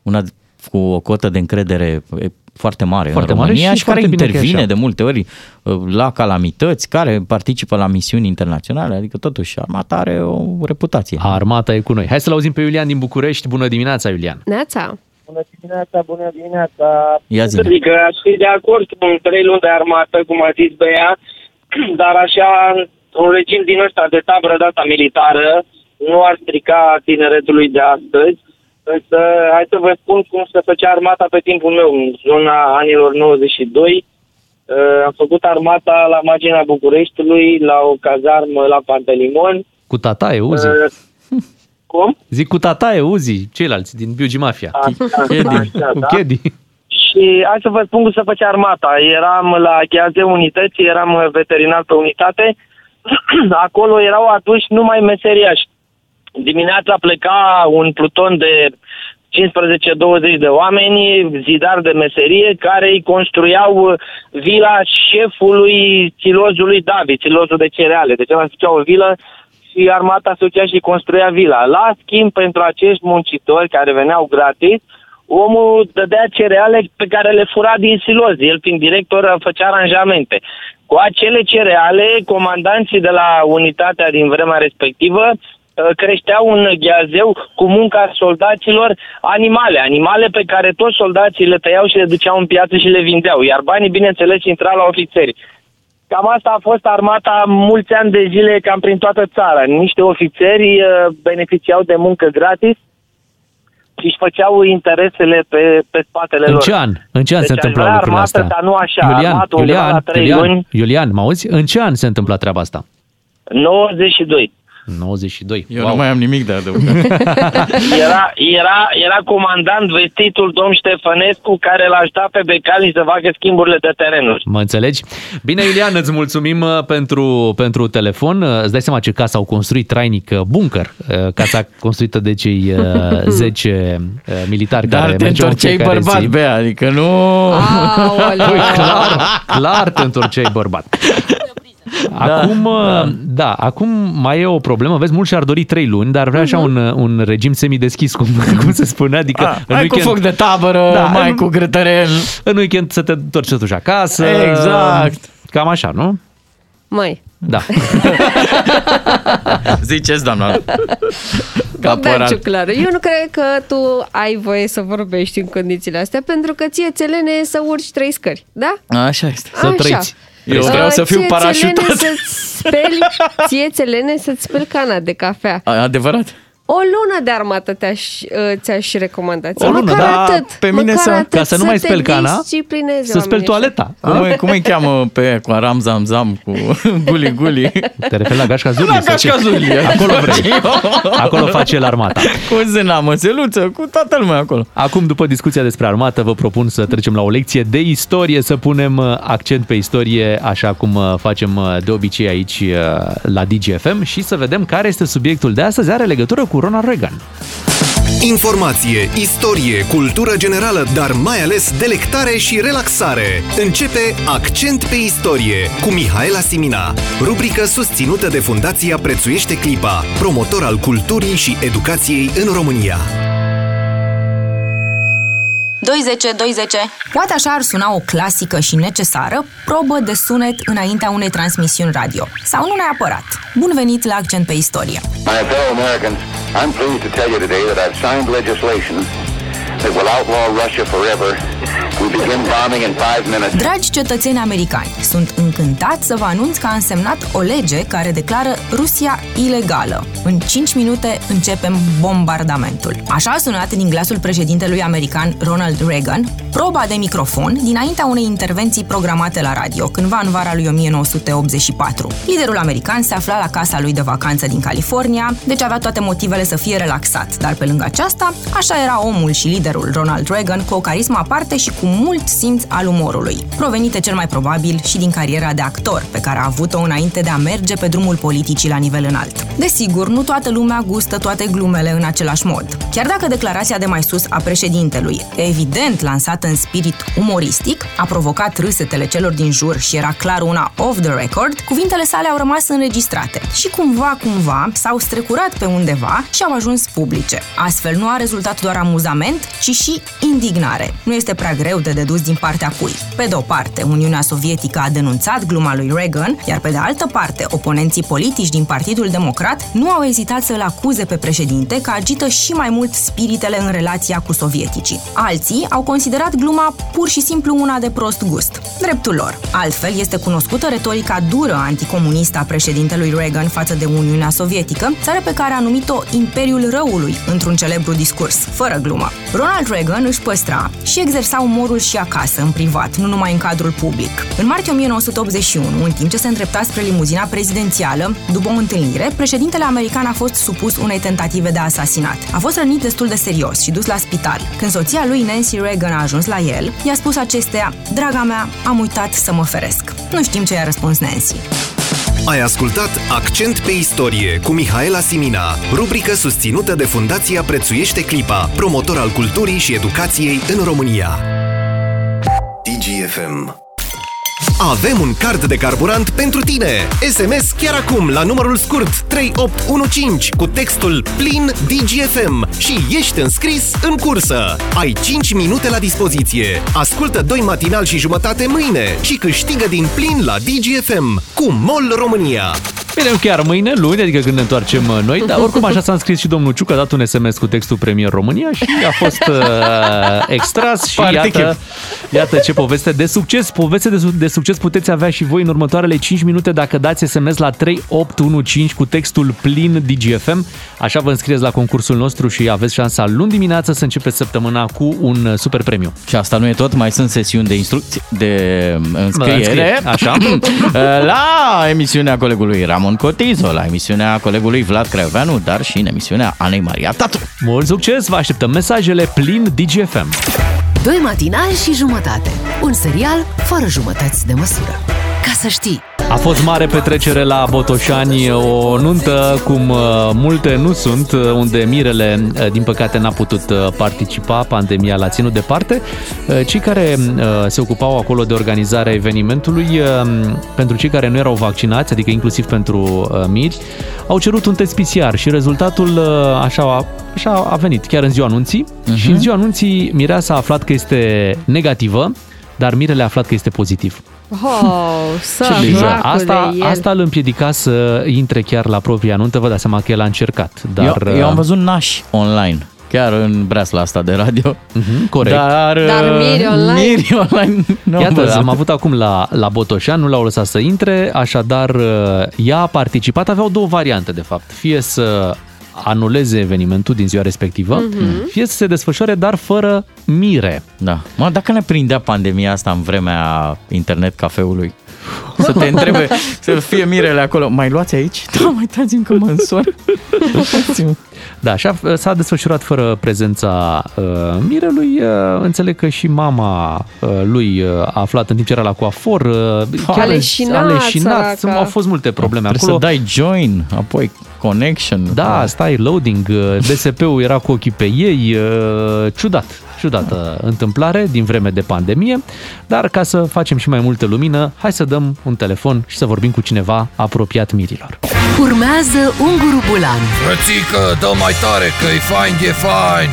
una cu o cotă de încredere e, foarte mare Foarte în mare România și și, care foarte bine că e intervine așa. de multe ori uh, la calamități, care participă la misiuni internaționale, adică totuși armata are o reputație. Armata e cu noi. Hai să-l auzim pe Iulian din București. Bună dimineața, Iulian. Neața. Bună dimineața, bună dimineața. Ia zi. Adică aș fi de acord cu un trei luni de armată, cum a zis Bea, dar așa, un regim din ăsta de tabără data militară nu ar strica tineretului de astăzi. Însă, hai să vă spun cum se făcea armata pe timpul meu, în zona anilor 92. Uh, am făcut armata la marginea Bucureștiului, la o cazarmă la Pantelimon. Cu tataie, Uzi. Uh, cum? Zic cu tataie, Uzi, ceilalți din Biugi Mafia. Așa, Chedi. așa, Cu da. Chedi. Și hai să vă spun cum se făcea armata. Eram la gheaze unități, eram veterinar pe unitate. Acolo erau aduși numai meseriași. Dimineața pleca un pluton de 15-20 de oameni, zidari de meserie, care îi construiau vila șefului silozului David, silozul de cereale. Deci ăla se făcea o vilă și armata se ducea și construia vila. La schimb, pentru acești muncitori care veneau gratis, omul dădea cereale pe care le fura din siloz. El, fiind director, făcea aranjamente. Cu acele cereale, comandanții de la unitatea din vremea respectivă uh, creșteau un gheazeu cu munca soldaților animale, animale pe care toți soldații le tăiau și le duceau în piață și le vindeau, iar banii, bineînțeles, intrau la ofițeri. Cam asta a fost armata mulți ani de zile, cam prin toată țara. Niște ofițeri uh, beneficiau de muncă gratis și își făceau interesele pe, pe spatele În lor. ce an? În ce an Deci se aș întâmplau vrea lucrurile armată, astea? dar nu așa, Iulian, armată undeva Iulian, la trei Iulian, luni. Iulian, mă auzi? În ce an se întâmpla treaba asta? 92. 92. Eu nu mai am nimic de adăugat. Era, era, era comandant vestitul domn Ștefănescu care l-a ajutat pe Becali să facă schimburile de terenuri. Mă înțelegi? Bine, Iulian, îți mulțumim uh, pentru, pentru telefon. Uh, Îți dai seama ce casă au construit trainic uh, bunker. uh, Casa construită de cei uh, 10 uh, militari Dar care te mergeau în întorceai fiecare bărbat, zi. Bea, adică nu... Păi, clar, clar te întorceai bărbat. Acum, da, da, acum mai e o problemă. Vezi, mulți și-ar dori trei luni, dar vrea așa un, un regim semideschis, cum, cum se spune. Adică Ah, mai cu foc de tabără, mai în- cu grătărel. În weekend să te întorci totuși acasă. Exact. Cam așa, nu? Măi, Da. Ziceți, doamna. Bogdan Ciuclaru, eu nu cred că tu ai voie să vorbești în condițiile astea, pentru că ție ți lene să urci trei scări, da? Așa este. Așa. Eu vreau Uh, să fiu ție ți-e parașutat. lene să-ți speli, ție ți lene să-ți speli cana de cafea. Adevărat. O lună de armată te-aș, uh, ți-aș recomanda. O lună, măcar da, atât. pe mine măcar să- atât, ca să nu mai te speli cana, disciplinezi să speli oamenii toaleta. Cum, îi- cum îi cheamă pe cu Aram Zam Zam, cu Guli Guli? Te referi la Gașca Zurli? La sau ce? Gașca Zurli. Acolo vrei. Acolo face el armata. Cu zâna măseluță, cu toată lumea acolo. Acum, după discuția despre armată, vă propun să trecem la o lecție de istorie, să punem uh, accent pe istorie, așa cum uh, facem uh, de obicei aici uh, la DGFM și să vedem care este subiectul de astăzi. Are legătură cu Ronald Reagan. Informație, istorie, cultură generală, dar mai ales delectare și relaxare. Începe Accent pe istorie cu Mihaela Simina, rubrică susținută de Fundația Prețuiește Clipa, promotor al culturii și educației în România. 20, 20. Poate așa ar suna o clasică și necesară probă de sunet înaintea unei transmisiuni radio. Sau nu neapărat. Bun venit la Accent pe Istorie. My fellow Americans, I'm pleased to tell you today that I've signed legislation that will outlaw Russia forever. We begin bombing in five minutes. Dragi cetățeni americani, sunt încântat să vă anunț că am semnat o lege care declară Rusia ilegală. În 5 minute începem bombardamentul. Așa a sunat din glasul președintelui american Ronald Reagan, proba de microfon dinaintea unei intervenții programate la radio, cândva în vara lui 1984. Liderul american se afla la casa lui de vacanță din California, deci avea toate motivele să fie relaxat, dar pe lângă aceasta, așa era omul și liderul Ronald Reagan cu o carismă aparte și cu mult simț al umorului, provenite cel mai probabil și din cariera de actor pe care a avut-o înainte de a merge pe drumul politicii la nivel înalt. Desigur, nu toată lumea gustă toate glumele în același mod. Chiar dacă declarația de mai sus a președintelui, evident lansată în spirit umoristic, a provocat râsetele celor din jur și era clar una off the record, cuvintele sale au rămas înregistrate și cumva, cumva s-au strecurat pe undeva și au ajuns publice. Astfel nu a rezultat doar amuzament, ci și indignare. Nu este prea greu de dedus din partea cui. Pe de o parte, Uniunea Sovietică a denunțat gluma lui Reagan, iar pe de altă parte, oponenții politici din Partidul Democrat nu au ezitat să-l acuze pe președinte că agită și mai mult spiritele în relația cu sovieticii. Alții au considerat gluma pur și simplu una de prost gust. Dreptul lor. Altfel, este cunoscută retorica dură anticomunistă a președintelui Reagan față de Uniunea Sovietică, țară pe care a numit-o Imperiul Răului într-un celebru discurs, fără glumă. Ronald Reagan își păstra și exersa umorul sigur și acasă, în privat, nu numai în cadrul public. În martie 1981, în timp ce se îndrepta spre limuzina prezidențială, după o întâlnire, președintele american a fost supus unei tentative de asasinat. A fost rănit destul de serios și dus la spital. Când soția lui Nancy Reagan a ajuns la el, i-a spus acesteia, Draga mea, am uitat să mă feresc. Nu știm ce i-a răspuns Nancy. Ai ascultat Accent pe istorie cu Mihaela Simina, rubrică susținută de Fundația Prețuiește Clipa, promotor al culturii și educației în România. DGFM avem un card de carburant pentru tine! SMS chiar acum la numărul scurt 3815 cu textul plin DGFM și ești înscris în cursă. Ai 5 minute la dispoziție. Ascultă doi matinal și jumătate mâine și câștigă din plin la DGFM cu MOL România. Bine, chiar mâine, luni, adică când ne întoarcem uh, noi, dar oricum așa s-a înscris și domnul Ciuc, a dat un SMS cu textul Premier România și a fost uh, extras și iată, iată ce poveste de succes. Poveste de, su- de succes puteți avea și voi în următoarele 5 minute dacă dați SMS la 3815 cu textul plin DGFM. Așa vă înscrieți la concursul nostru și aveți șansa luni dimineață să începeți săptămâna cu un uh, super premiu. Și asta nu e tot, mai sunt sesiuni de instrucție, de înscriere, înscriere, așa. la emisiunea colegului Ramon Cotizo, la emisiunea colegului Vlad Craioveanu, dar și în emisiunea Anei Maria Tatu. Mult succes, vă așteptăm mesajele plin DGFM. Doi matinali și jumătate. Un serial fără jumătăți de măsură. Ca să știi. A fost mare petrecere la Botoșani, o nuntă cum uh, multe nu sunt, uh, unde Mirele, uh, din păcate, n-a putut uh, participa, pandemia l-a ținut departe. Uh, Cei care uh, se ocupau acolo de organizarea evenimentului, uh, pentru cei care nu erau vaccinați, adică inclusiv pentru uh, miri, au cerut un test PCR și rezultatul uh, așa, așa a venit chiar în ziua anunții uh-huh. și în ziua anunții Mireasa a aflat că este negativă, dar Mirele a aflat că este pozitiv. Oh, să Asta, asta îl împiedica să intre chiar la propria nuntă. Vă dați seama că el a încercat. Dar, uh, eu, eu am văzut nași online, chiar în breasla asta de radio. Uh-huh, corect. Dar, Dar miri online? Miri online nu am Iată, văzut. am avut acum la, la Botoșan, nu l-au lăsat să intre, așadar uh, ea a participat, aveau două variante de fapt. Fie să anuleze evenimentul din ziua respectivă, Mhm. fie să se desfășoare, dar fără mire. Da. Mă, dacă ne prindea pandemia asta în vremea internet cafeului, să te întrebe, să fie mirele acolo, mai luați aici? Da, mai dați-mi că mă însor. Da, așa s-a desfășurat fără prezența uh, mirelui. Uh, înțeleg că și mama uh, lui uh, a aflat în timp ce era la coafor. Uh, A leșinat, a leșinat. săraca. Au fost multe probleme Trebuie acolo. să dai join, apoi connection. Da, stai, loading, uh, DSP-ul era cu ochii pe ei, uh, ciudat, ciudată întâmplare din vreme de pandemie, dar ca să facem și mai multă lumină, hai să dăm un telefon și să vorbim cu cineva apropiat mirilor. Urmează Unguru Bulan. Frățică, dă mai tare că e fain, e fain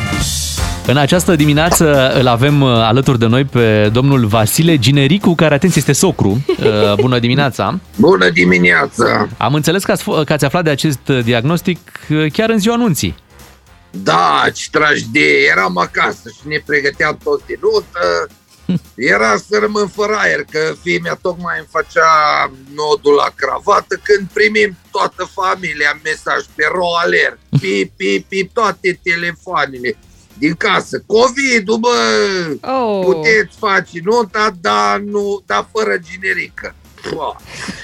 În această dimineață îl avem uh, alături de noi pe domnul Vasile Ginericu, care, atenție, este socru. Uh, Bună dimineața! Bună dimineața! Am înțeles că ați, f- că ați aflat de acest uh, diagnostic uh, chiar în ziua anunții. Da, ce tragedie, eram acasă și ne pregăteam toți de nuntă. Era să rămân fără aer, că fiii mea tocmai îmi făcea nodul la cravată când primim toată familia mesaj pe ro alert, pip, pip, pip, toate telefoanele din casă. Covid-ul, bă, Oh. puteți face nunta, dar nu, dar fără generică. Pua.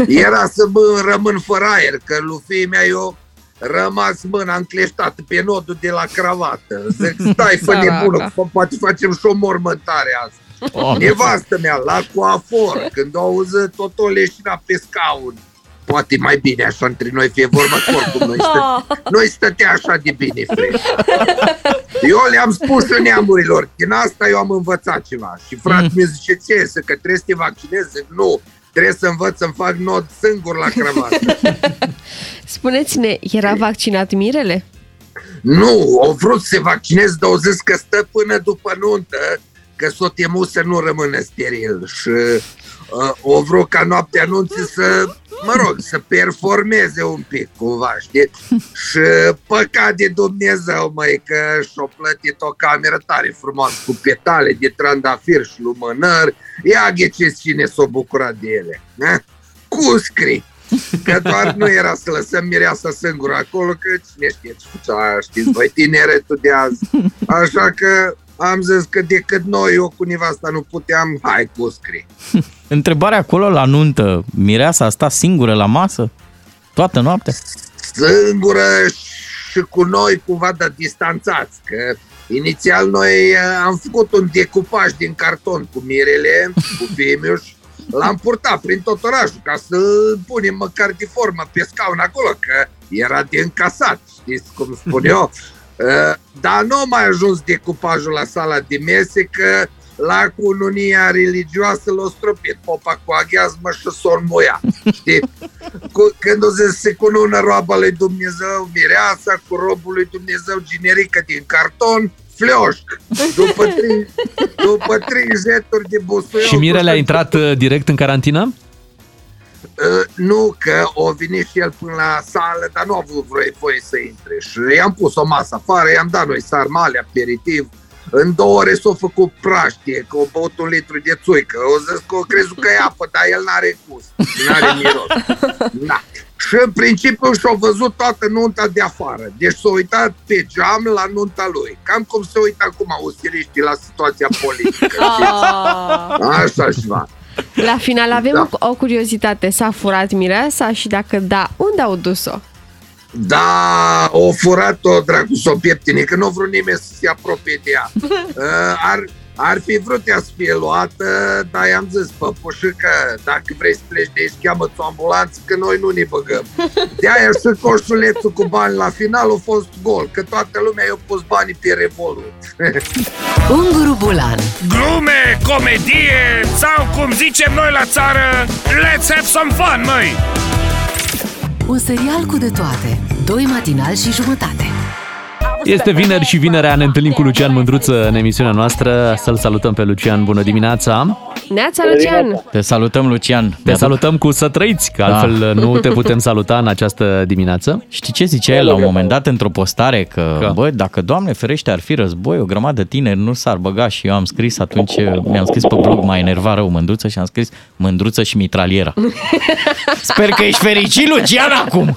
Era să mă rămân fără aer, că lui fiii mea eu rămas mâna încleștată pe nodul de la cravată. Zic, stai, fă Săraca. nebună, fă- poate facem și o mormântare azi. Oh. Nevastă mea, la coafor, când o auză tot o leșina pe scaun. Poate mai bine așa între noi fie vorba că oricum noi, stă, noi stătea așa de bine fresh. Eu le-am spus în neamurilor, din asta eu am învățat ceva. Și frate mi zice, ce, să că trebuie să te vaccinezi? Zic, nu, trebuie să învăț să-mi fac nod singur la cravată. Spuneți-ne, era vaccinat Mirele? Nu, au vrut să se vaccineze, dar au zis că stă până după nuntă, că s-o temut să nu rămână steril și uh, au vrut ca noaptea anunții să, mă rog, să performeze un pic cumva, știți? Și păcat de Dumnezeu, măi, că și-o plătit o cameră tare frumoasă cu petale de trandafir și lumânări. Ia gheceți cine s-o bucurat de ele. Na? Cu scrii. Că doar nu era să lăsăm mireasa singură acolo, că cine știe ce făcea aia, știți, voi tineretul de azi. Așa că am zis că decât noi, eu cu nevasta nu puteam, hai cu scrie. Întrebarea acolo la nuntă, mireasa a stat singură la masă? Toată noaptea? Singură și cu noi cumva de distanțați, că inițial noi eh, am făcut un decupaj din carton cu mirele, cu Fimiuș, l-am purtat prin tot orașul ca să punem măcar de formă pe scaun acolo, că era de încasat, știți cum spun eu. Uh, Dar nu a mai ajuns decupajul la sala de mese, că la cununia religioasă l-a stropit popa cu aghiazmă și s-o înmuia. Știi? Cu, când o zis se cunună roaba lui Dumnezeu, mireasa cu robul lui Dumnezeu generică din carton, flioșc. După trei, după trei jeturi de busuioc. Și Mirele a intrat uh, direct în carantină? Uh, nu, că o venit și el până la sală, dar nu a avut voie, voie să intre. Și i-am pus o masă afară, i-am dat noi sarmale, aperitiv. În două ore s-a făcut praștie, că o băut un litru de țuică. O zis că o crezut că e apă, dar el n-are gust, n-are miros. Da. Și în principiu și-a văzut toată nunta de afară. Deci s-a uitat pe geam la nunta lui. Cam cum se uită acum usiriștii la situația politică. Ah. Așa ceva. La final avem Da. o, o curiozitate. S-a furat mireasa și dacă da, unde au dus-o? Da, o furat-o, dracu, s-o pieptine, că nu a vrut nimeni să se apropie de ea. Uh, ar, ar fi vrut ea să fie luată, dar i-am zis, păpușică, dacă vrei să pleci de aici, cheamă-ți o ambulanță, că noi nu ne băgăm. De aia și coșulețul cu bani la final a fost gol, că toată lumea i-a pus banii pe Revolut. Unguru Bulan Glume, comedie sau cum zicem noi la țară, let's have some fun, măi! Un serial cu de toate Doi matinal și jumătate Este vineri și vinerea ne întâlnim cu Lucian Mândruță în emisiunea noastră. Să-l salutăm pe Lucian, bună dimineața! Neața, Lucian! Te salutăm, Lucian. Te salutăm cu să trăiți, că Da. altfel nu te putem saluta în această dimineață. Știi ce zicea el la un moment dat într-o postare? Că, că, bă, dacă, Doamne ferește, ar fi război, o grămadă de tineri nu s-ar băga și eu am scris atunci, mi-am scris pe blog, mai enerva rău Mândruță și am scris Mândruță și mitraliera. Sper că ești fericit, Lucian, acum!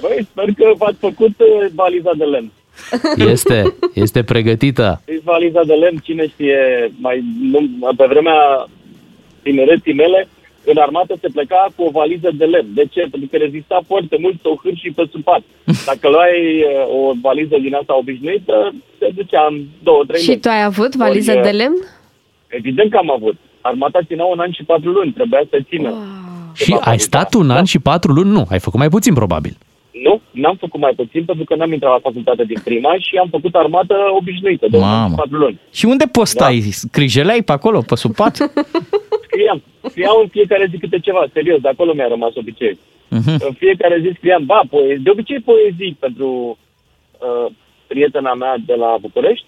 Băi, sper că v-ați făcut uh, valiza de lemn. Este, este pregătită. Știți valiza de lemn, cine știe, mai, nu, pe vremea tinereții mele, în armată se pleca cu o valiză de lemn. De ce? Pentru că rezista foarte mult să o hârși pe sub pat. Dacă luai uh, o valiză din asta obișnuită, se ducea în două, trei Și luni. tu ai avut valiză Ori, de uh, lemn? Evident că am avut. Armata ținea un an și patru luni, trebuia să țină. Și ai stat un an și patru luni? Nu, ai făcut mai puțin probabil. Nu, n-am făcut mai puțin pentru că n-am intrat la facultate din prima și am făcut armată obișnuită, de un an și Mamă. patru luni. Și unde postai? Scrijeleai pe acolo, pe sub pat? Scriam. Scriam în fiecare zi câte ceva, serios, de acolo mi-a rămas obicei. Mhm. În fiecare zi scriam, ba, poezii, de obicei poezii pentru uh, prietena mea de la București.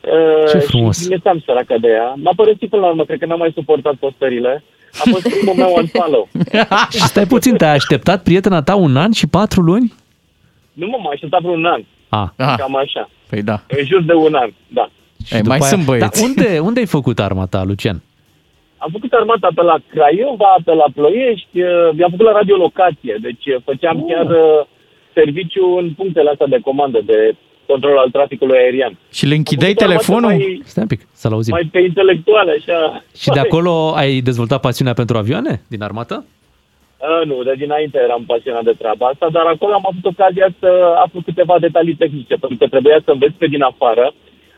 Uh, Ce frumos. Și trimiteam săraca de ea. M-a părăsit până la urmă, cred că n-am mai suportat postările. A fost primul meu unfollow. Și stai puțin, te-ai așteptat prietena ta un an și patru luni? Nu mă, m-a așteptat vreun un an. A. Cam așa. Păi da. În jur de un an, da. Și după aia- Dar unde, unde ai făcut arma ta, Lucian? Am făcut armata pe la Craiova, pe la Ploiești, uh, i-am făcut la radiolocație, deci uh, făceam Oh. chiar uh, serviciu în punctele astea de comandă, de control al traficului aerian. Și le închideai Am făcut armată telefonul? Mai, Stai un pic, să-l auzim. mai pe intelectuale, așa. Și de acolo ai dezvoltat pasiunea pentru avioane din armată? Uh, nu, de dinainte eram pasionat de treaba asta, dar acolo am avut ocazia să aflu câteva detalii tehnice, pentru că trebuia să înveți pe din afară,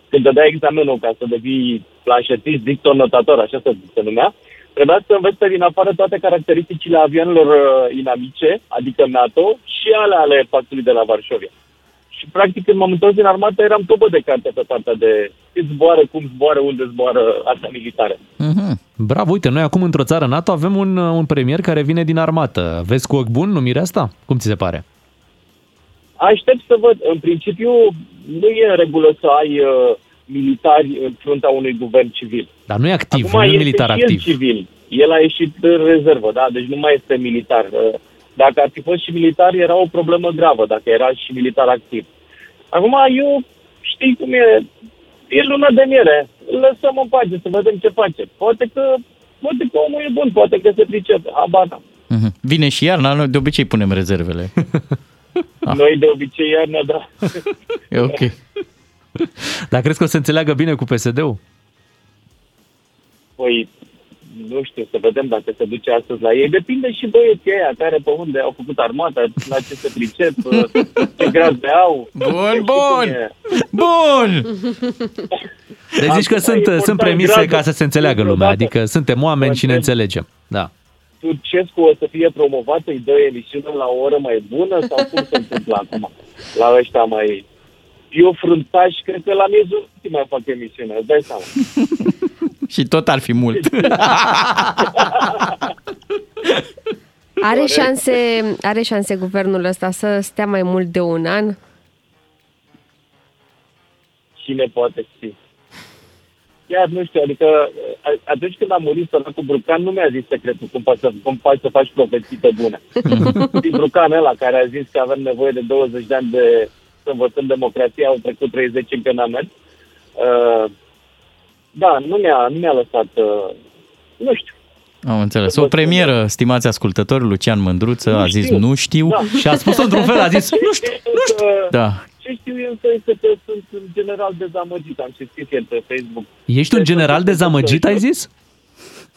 când te dai examenul ca să devii planșetist, dictor, notator, așa se, se numea, trebuia să înveți pe din afară toate caracteristicile avioanelor uh, inamice, adică NATO, și ale ale pactului de la Varșovia. Și practic când m-am întors din armată eram topă de carte pe partea de cât zboară, cum zboară, unde zboară, astea militare. Mhm. Bravo, uite, noi acum într-o țară NATO avem un, un premier care vine din armată. Vezi cu ochi bun numirea asta? Cum ți se pare? Aștept să văd. În principiu, nu e în regulă să ai uh, militari în fruntea unui guvern civil. Dar nu e activ, Acum nu e este militar și activ. El civil. El a ieșit în rezervă, da? Deci nu mai este militar. Uh, Dacă ar fi fost și militar, era o problemă gravă, dacă era și militar activ. Acum, eu știi cum e, e luna de miere. Îl lăsăm în pace să vedem ce face. Poate că, poate că omul e bun, poate că se pricepe. Habar n-am. Mhm. Vine și iarna, noi de obicei punem rezervele. Noi de obicei iarna, da. E ok. Dar crezi că o să înțeleagă bine cu PSD-ul? Păi, nu știu, să vedem dacă se duce astăzi la ei. Depinde și băieții ăia care pe unde au făcut armata, la ce se pricep, ce grad de au. Bun, bun! Bun! Deci zici că Acum sunt, e important sunt premise gradul. ca să se înțeleagă lumea, Câteodată adică suntem oameni și ne Poate- înțelegem. Da. Turcescu o să fie promovat, îi dă emisiune la o oră mai bună sau cum se întâmplă acum? La ăștia mai... Eu fruntaș, cred că la miezul nopții mai fac emisiune, îți dai seama. Și tot ar fi mult. Are șanse, are șanse guvernul ăsta să stea mai mult de un an? Cine poate ști? Chiar nu știu, adică a- atunci când a murit săracul Brucan, nu mi-a zis secretul cum poți să, cum poți să faci profeții pe bune. Din Brucan ăla care a zis că avem nevoie de 20 de ani de să învățăm democrația, au trecut 30 încă n-am mers. Uh, da, nu mi-a, nu mi-a lăsat, uh, nu știu, Am înțeles. O premieră, stimați ascultători, Lucian Mândruță a zis nu știu Da. și a spus într-un fel, a zis nu știu, nu știu. Da. Ce știu eu însă este că sunt în general dezamăgit, am și scris ieri pe Facebook. Ești un general dezamăgit, ai zis?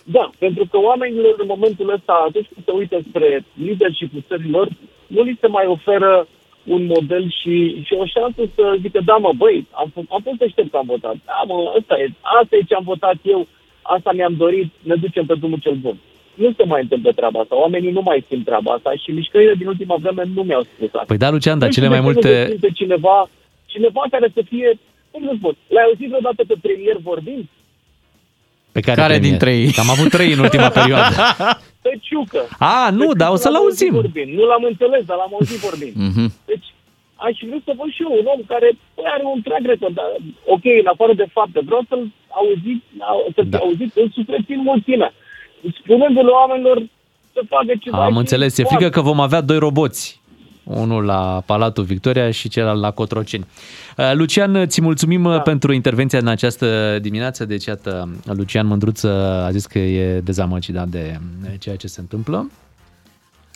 Da, pentru că oamenilor în momentul ăsta, atunci când se uită spre leadership-ul țărilor, nu li se mai oferă un model și, și o șansă să zică, da mă, băi, am, f- am fost deștept că am votat. Da mă, asta e, asta e ce am votat eu, asta mi-am dorit, ne ducem pe drumul cel bun. Nu se mai întâmplă treaba asta, oamenii nu mai simt treaba asta și mișcările din ultima vreme nu mi-au spus asta. Păi da, Lucian, dar Nu cele știu mai de când multe... nu găsim pe cineva, cineva care să fie, cum să spun, l-ai auzit vreodată pe premier vorbind? Pe care, Care premier? dintre ei? Că Am avut trei în ultima perioadă. Pe ciucă. A, nu, Pe dar o ciucă să-l l-am auzit auzim. Vorbind. Nu l-am înțeles, dar l-am auzit vorbind. Mhm. Deci, aș vrea să văd și eu un om care băi, are un track record, dar, ok, în afară de fapte, vreau să-l auzit, să fi Da. auzit în sufletin mulțimea. Spunându-le oamenilor să facă ceva. Am și înțeles, e foarte. frică că vom avea doi roboți. Unul la Palatul Victoria și celălalt la Cotroceni. Uh, Lucian, ți mulțumim da. pentru intervenția în această dimineață. Deci, iată, Lucian Mândruță a zis că e dezamăgit da, de ceea ce se întâmplă.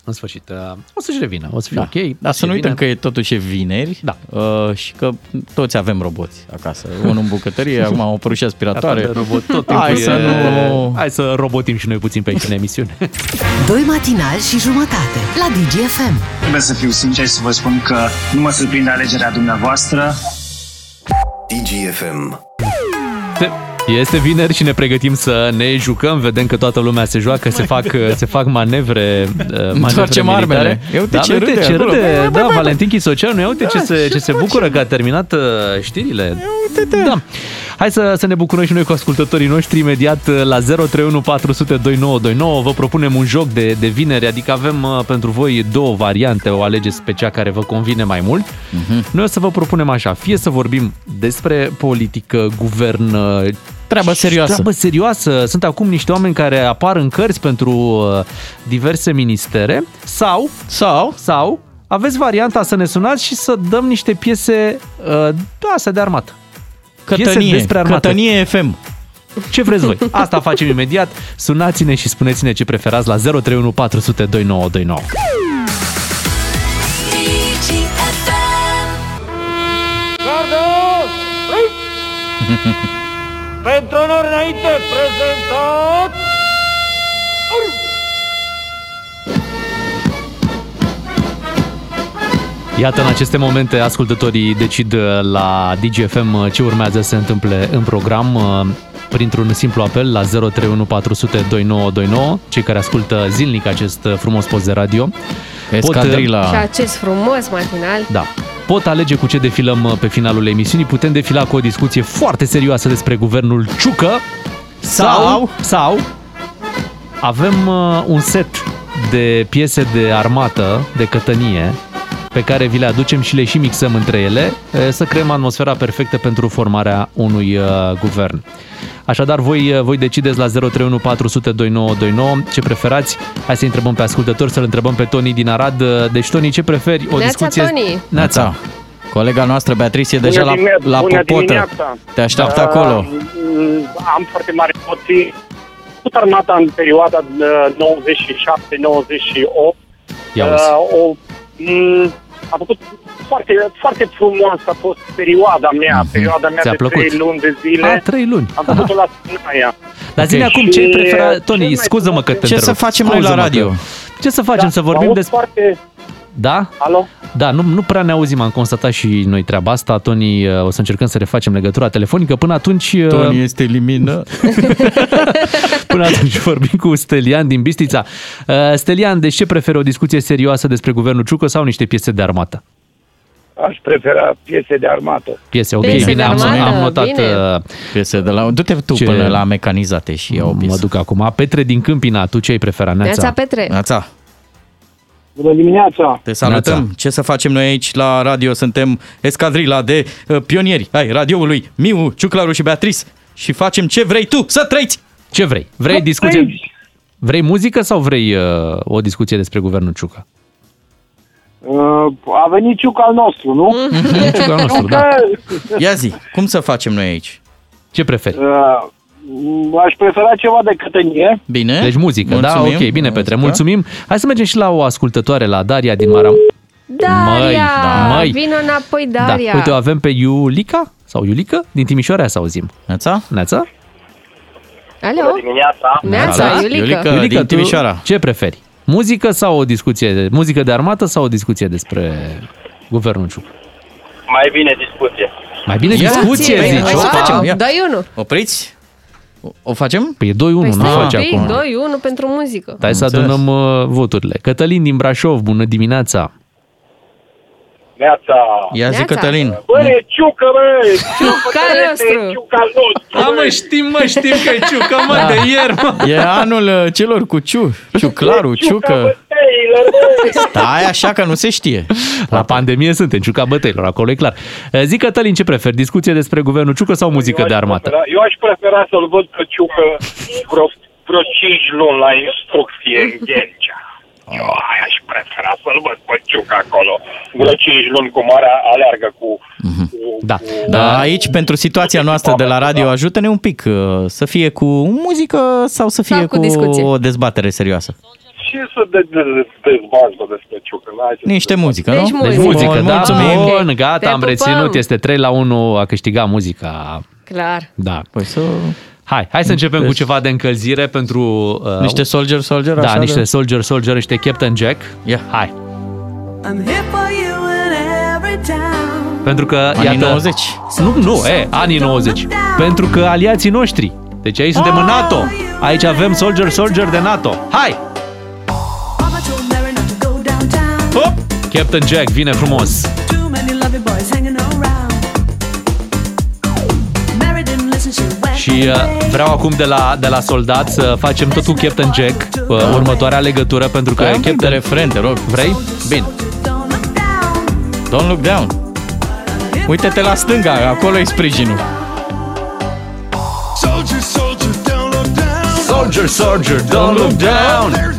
În sfârșit, uh, o să-și revină, o să fie Da. ok. Dar să nu uităm că e totuși e vineri Da. uh, și că toți avem roboți acasă. Unul în bucătărie, acum au apărut și aspiratoare. De robot, tot Hai timpul să e... nu... Hai să robotim și noi puțin pe aici în emisiune. Doi matinali și jumătate la DGFM. Trebuie să fiu sincer și să vă spun că nu mă surprinde alegerea dumneavoastră. DGFM. Este vineri și ne pregătim să ne jucăm. Vedem că toată lumea se joacă, se fac, se fac manevre, uh, manevre Întoarcem militare. armele. Ia uite da, ce uite râde ce acolo. râde. Băi, băi, Da, băi, Valentin Chisoceanu, ia uite ce se, ce se bucură că a terminat uh, știrile. Da. Hai să, să ne bucurăm și noi cu ascultătorii noștri imediat uh, la 031 400 2929. Vă propunem un joc de, de vineri, adică avem uh, pentru voi două variante, o alegeți pe cea care vă convine mai mult. Mhm. Noi o să vă propunem așa, fie să vorbim despre politică, guvern, uh, Treabă serioasă. Treabă serioasă. Sunt acum niște oameni care apar în cărți pentru uh, diverse ministere sau sau sau aveți varianta să ne sunați și să dăm niște piese uh, de astea de armată. Piese Cătănie, despre armată. Cătănie FM. Ce vreți voi? Asta facem imediat. Sunați-ne și spuneți-ne ce preferați la 031 400 2929. Gardă! Pentru onor înainte prezentat... Iată, în aceste momente, ascultătorii decid uh, la DGFM uh, ce urmează să se întâmple în program uh, printr-un simplu apel la 031 400 2929, cei care ascultă zilnic acest uh, frumos post de radio. Escadrila. Și acest frumos matinal. Da. Pot alege cu ce defilăm uh, pe finalul emisiunii. Putem defila cu o discuție foarte serioasă despre guvernul Ciucă sau, sau avem uh, un set de piese de armată, de cătănie, pe care vi le aducem și le și mixăm între ele, uh, să creăm atmosfera perfectă pentru formarea unui uh, guvern. Așadar, voi, uh, voi decideți la 031 400 2929 ce preferați. Hai să întrebăm pe ascultători, să-l întrebăm pe Toni din Arad. Uh, Deci, Toni, ce preferi? O Neața, discuție... Toni! Neața. Colega noastră, Beatrice, e Bună deja la, dimine- la bună popotă. dimineața. Te așteaptă Uh, acolo. m, Am foarte mare emoții. Tot armata în perioada uh, 97-98. Ia uzi. Uh, o, m, a făcut foarte, foarte frumos a fost perioada mea, Mhm. perioada mea Ți-a de plăcut? trei luni de zile. A, trei luni. Am făcut-o la Sinaia. Dar zi Ok. acum ce ai Și preferat, cel Toni, mai scuză-mă că te Ce întreb. să facem noi la Scuză-mă radio? că- Ce să facem? Da, să vorbim aud despre... Foarte... Da? Alo? Da, nu, nu prea ne auzim, am constatat și noi treaba asta. Toni, uh, o să încercăm să refacem legătura telefonică. Până atunci... uh, Toni este elimină. Până atunci vorbim cu Stelian din Bistrița. Uh, Stelian, de ce preferi o discuție serioasă despre guvernul Ciucă sau niște piese de armată? Aș prefera piese de armată. Piese, ok, Piese bine, de am, armată, am notat... bine. uh, Piese de la... Du-te tu Ce- până la mecanizate și iau o piesă. Mă duc acum. Petre din Câmpina, tu ce ai preferat? Neața Petre. Neața. Bună dimineața! Te salutăm. Neața. Ce să facem noi aici la radio? Suntem escadrila de uh, pionieri ai radioului Miu, Ciuclaru și Beatrice și facem ce vrei tu să trăiți. Ce vrei? Vrei discuție? Vrei muzică sau vrei uh, o discuție despre guvernul Ciucă? Uh, a venit ciuca al nostru, nu? Ciuca al nostru, da. Ia zi, cum să facem noi aici? Ce preferi? Uh, aș prefera ceva de cătănie. Bine. Deci muzică, da? Mulțumim. Ok, bine, Petre, Muzică. mulțumim. Hai să mergem și la o ascultătoare, la Daria din Maram. Daria, da, măi. vină înapoi, Daria. Da, uite, o avem pe Iulica sau Iulică din Timișoara să auzim. Neața? Neața? Alo? dimineața! Neața, Iulică. Iulică, din tu Timișoara. ce preferi? Muzică sau o discuție, muzică de armată sau o discuție despre guvernul Ciucă? Mai bine discuție. Mai bine Ia, discuție, Păi, zici. hai să Opa. facem. Ia. 2-1. Opriți? O, o facem? Păi e 2-1, Păi nu stai un face pic, acum. 2-1 pentru muzică. Hai să Înțeles. adunăm uh, voturile. Cătălin din Brașov, bună dimineața! Neața! Ia zi, Neața. Cătălin. Băi, ciucă, bă! Ciuca nostru. Ciuca al nostru! Da, mă, știm, mă, știm că e ciucă, mă, Da. de ieri, mă. E anul uh, celor cu ciu, ciuclaru, ciucă. Taylor, băi! Stai așa că nu se știe. La pandemie suntem, ciuca bătăilor, acolo e clar. Uh, Zi, Cătălin, ce preferi? Discuție despre guvernul Ciucă sau muzică de armată? Prefera- Eu aș prefera să-l văd pe ciucă vreo, vreo 5 luni la instrucție în Ghencea. Eu aia aș prefera să-l văd pe ciucă acolo. Vreo 5 luni cu marea aleargă cu... cu Da. Da, aici, pentru situația noastră de la radio, ajută-ne un pic uh, să fie cu muzică sau să fie Sau cu cu, discuție. o dezbatere serioasă. Și să de, de, de, dezbată despre ciucă. n-ai ce Niște să- muzică, Deci nu? Deci Muzică. muzică, Bun, da, mulțumim. bun, Te gata, am pupăm. reținut, este 3 la 1, a câștigat muzica. Clar. Da. Păi să... Hai, hai să începem Deci- cu ceva de încălzire pentru... Uh, Niște soldier, soldier, Da, așa niște de- Soldier, Soldier, niște Captain Jack. Ia. Hai. I'm here for you in every town. Pentru că, Anii iată... 90. Nu, nu, e, anii 90. Pentru că aliații noștri. Deci aici suntem în NATO. Aici avem Soldier, Soldier de NATO. Hai! Hop! Captain Jack vine frumos. Too many lovely boys hanging around. Mary didn't listen, she went Și uh, vreau acum de la, de la soldat să facem tot cu Captain Jack uh, următoarea legătură pentru că Hai un pic de Captain... refren, te rog. Vrei? Bine. Don't look down. Uite-te la stânga, acolo e sprijinul. Soldier, soldier, don't look down. Soldier, soldier, don't look down.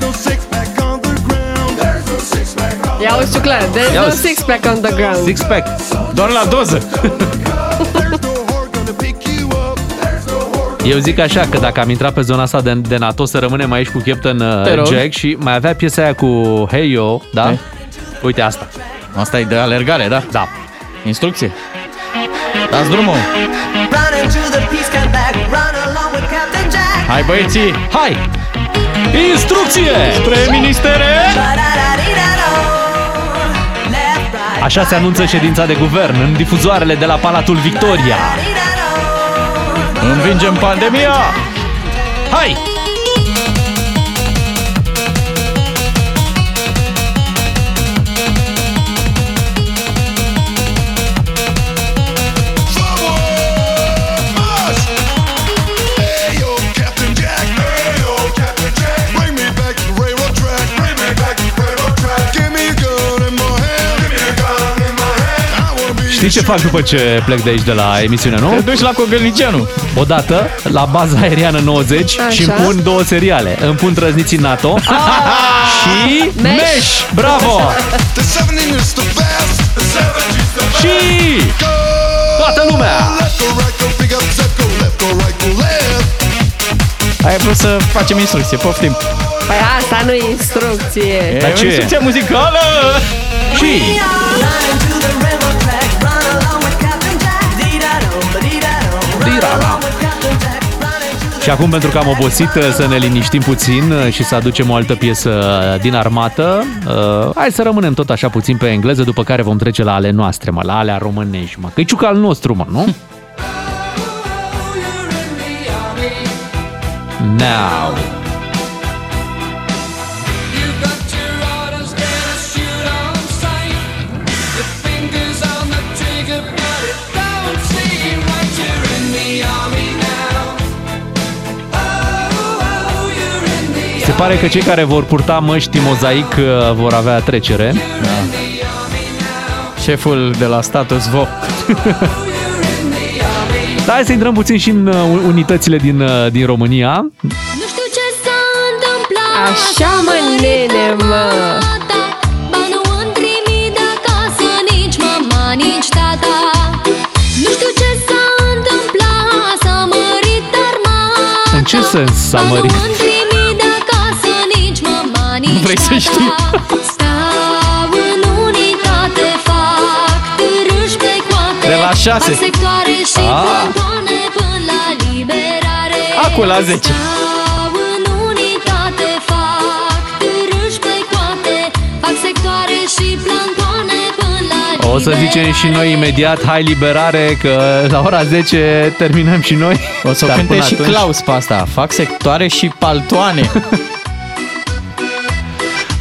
Ia uzi, clar. There's Ia no uzi. six-pack on the ground. Six pack. Doar la doză. Eu zic așa că dacă am intrat pe zona asta de, de NATO să rămânem aici cu Captain uh, Te rog. Jack și mai avea piesa aia cu Hey Yo, da? Hai. Uite asta. Asta e de alergare, da? Da. Instrucție. Dați drumul. Run into the peace camp back. Run along with Captain Jack. Hai băieții. Hai! Instrucție! Spre ministere! Ba-da-da-dee-da-do. Left, right, Așa se anunță ședința de guvern în difuzoarele de la Palatul Victoria. Învingem pandemia! Hai! Știi ce fac după ce plec de aici de la emisiune, nu? Te duci la Cogălnicianu. Odată, la baza aeriană 90 Așa. și îmi pun două seriale. Îmi pun Trăzniții NATO și Mesh. Mesh. Bravo! Și toată lumea! Ai vrut să facem instrucție, poftim. Păi asta nu e instrucție. E Dar o ce? instrucție muzicală! Și Și acum, pentru că am obosit, să ne liniștim puțin și să aducem o altă piesă din armată, uh, hai să rămânem tot așa puțin pe engleză, după care vom trece la ale noastre, mă, la alea românești, mă. Că-i ciuca al nostru, mă, nu? Now. Pare că cei care vor purta măști mozaic uh, vor avea trecere. Da. Șeful de la Status Vo. Da, hai să intrăm puțin și în uh, unitățile din, uh, din România. Nu știu ce s-a întâmplat Așa mă, nene, mă Ba nu îmi trimit vrei să tata știi? Stau în unitate, fac târâși pe coate De la șase. Fac sectoare și Ah. plantoane până la liberare Acu la 10. Stau în unitate, fac târâși pe coate Fac sectoare și plantoane până la O să zicem și noi imediat, hai liberare, că la ora 10 terminăm și noi. O să o Dar cânte până și atunci- Claus pe asta. Fac sectoare și paltoane.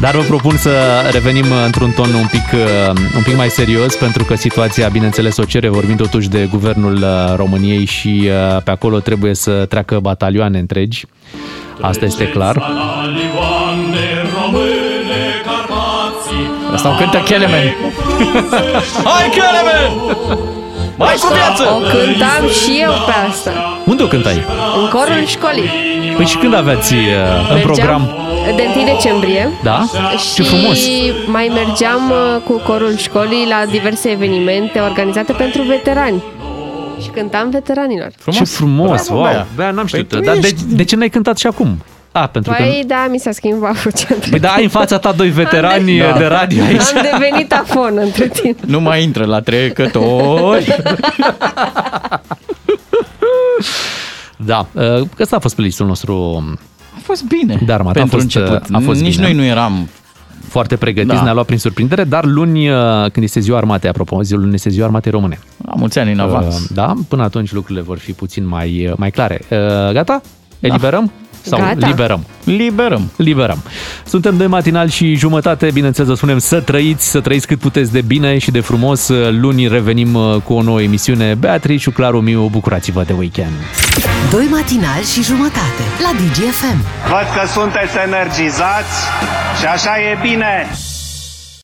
Dar vă propun să revenim într-un ton un pic, uh, un pic mai serios, pentru că situația, bineînțeles, o cere, vorbim totuși de guvernul uh, României și uh, pe acolo trebuie să treacă batalioane întregi. Asta este clar. Asta o cântă Kelemen. Hai, Kelemen! Mai cu viață! O cântam și eu pe asta Unde o cântai? În corul școlii Păi și când aveți uh, în Mergeam program? De 1 decembrie Da? Și Ce frumos! mai mergeam uh, cu corul școlii la diverse evenimente organizate pentru veterani. Și cântam veteranilor. Ce frumos! Bravo, wow! Bea. Bea, n-am știut. Păi tu Dar de, ești- de ce n-ai cântat și acum? A, pentru că... Păi da, mi s-a schimbat vocea. Păi da, ai în fața ta doi veterani Da. de radio aici. Am devenit afon între timp. Nu mai intră la trecători. Da, uh, că ăsta a fost playlistul nostru A fost bine. de armată. Pentru a fost, început. A fost Nici bine. noi nu eram foarte pregătiți, Da. ne-a luat prin surprindere, dar luni, uh, când este ziua armatei, apropo, ziua luni este ziua armatei române. la mulți ani în avans. Uh, Da, până atunci lucrurile vor fi puțin mai, uh, mai clare. Uh, Gata? Eliberăm? Sau Gata. liberăm? Liberăm. Liberăm. Suntem de matinal și jumătate, bineînțeles, vă spunem să trăiți, să trăiți cât puteți de bine și de frumos. Luni revenim uh, cu o nouă emisiune. Beatrice, Claru Miu, bucurați-vă de weekend. Doi matinali și jumătate la DGFM. Văd că sunteți energizați și așa e bine.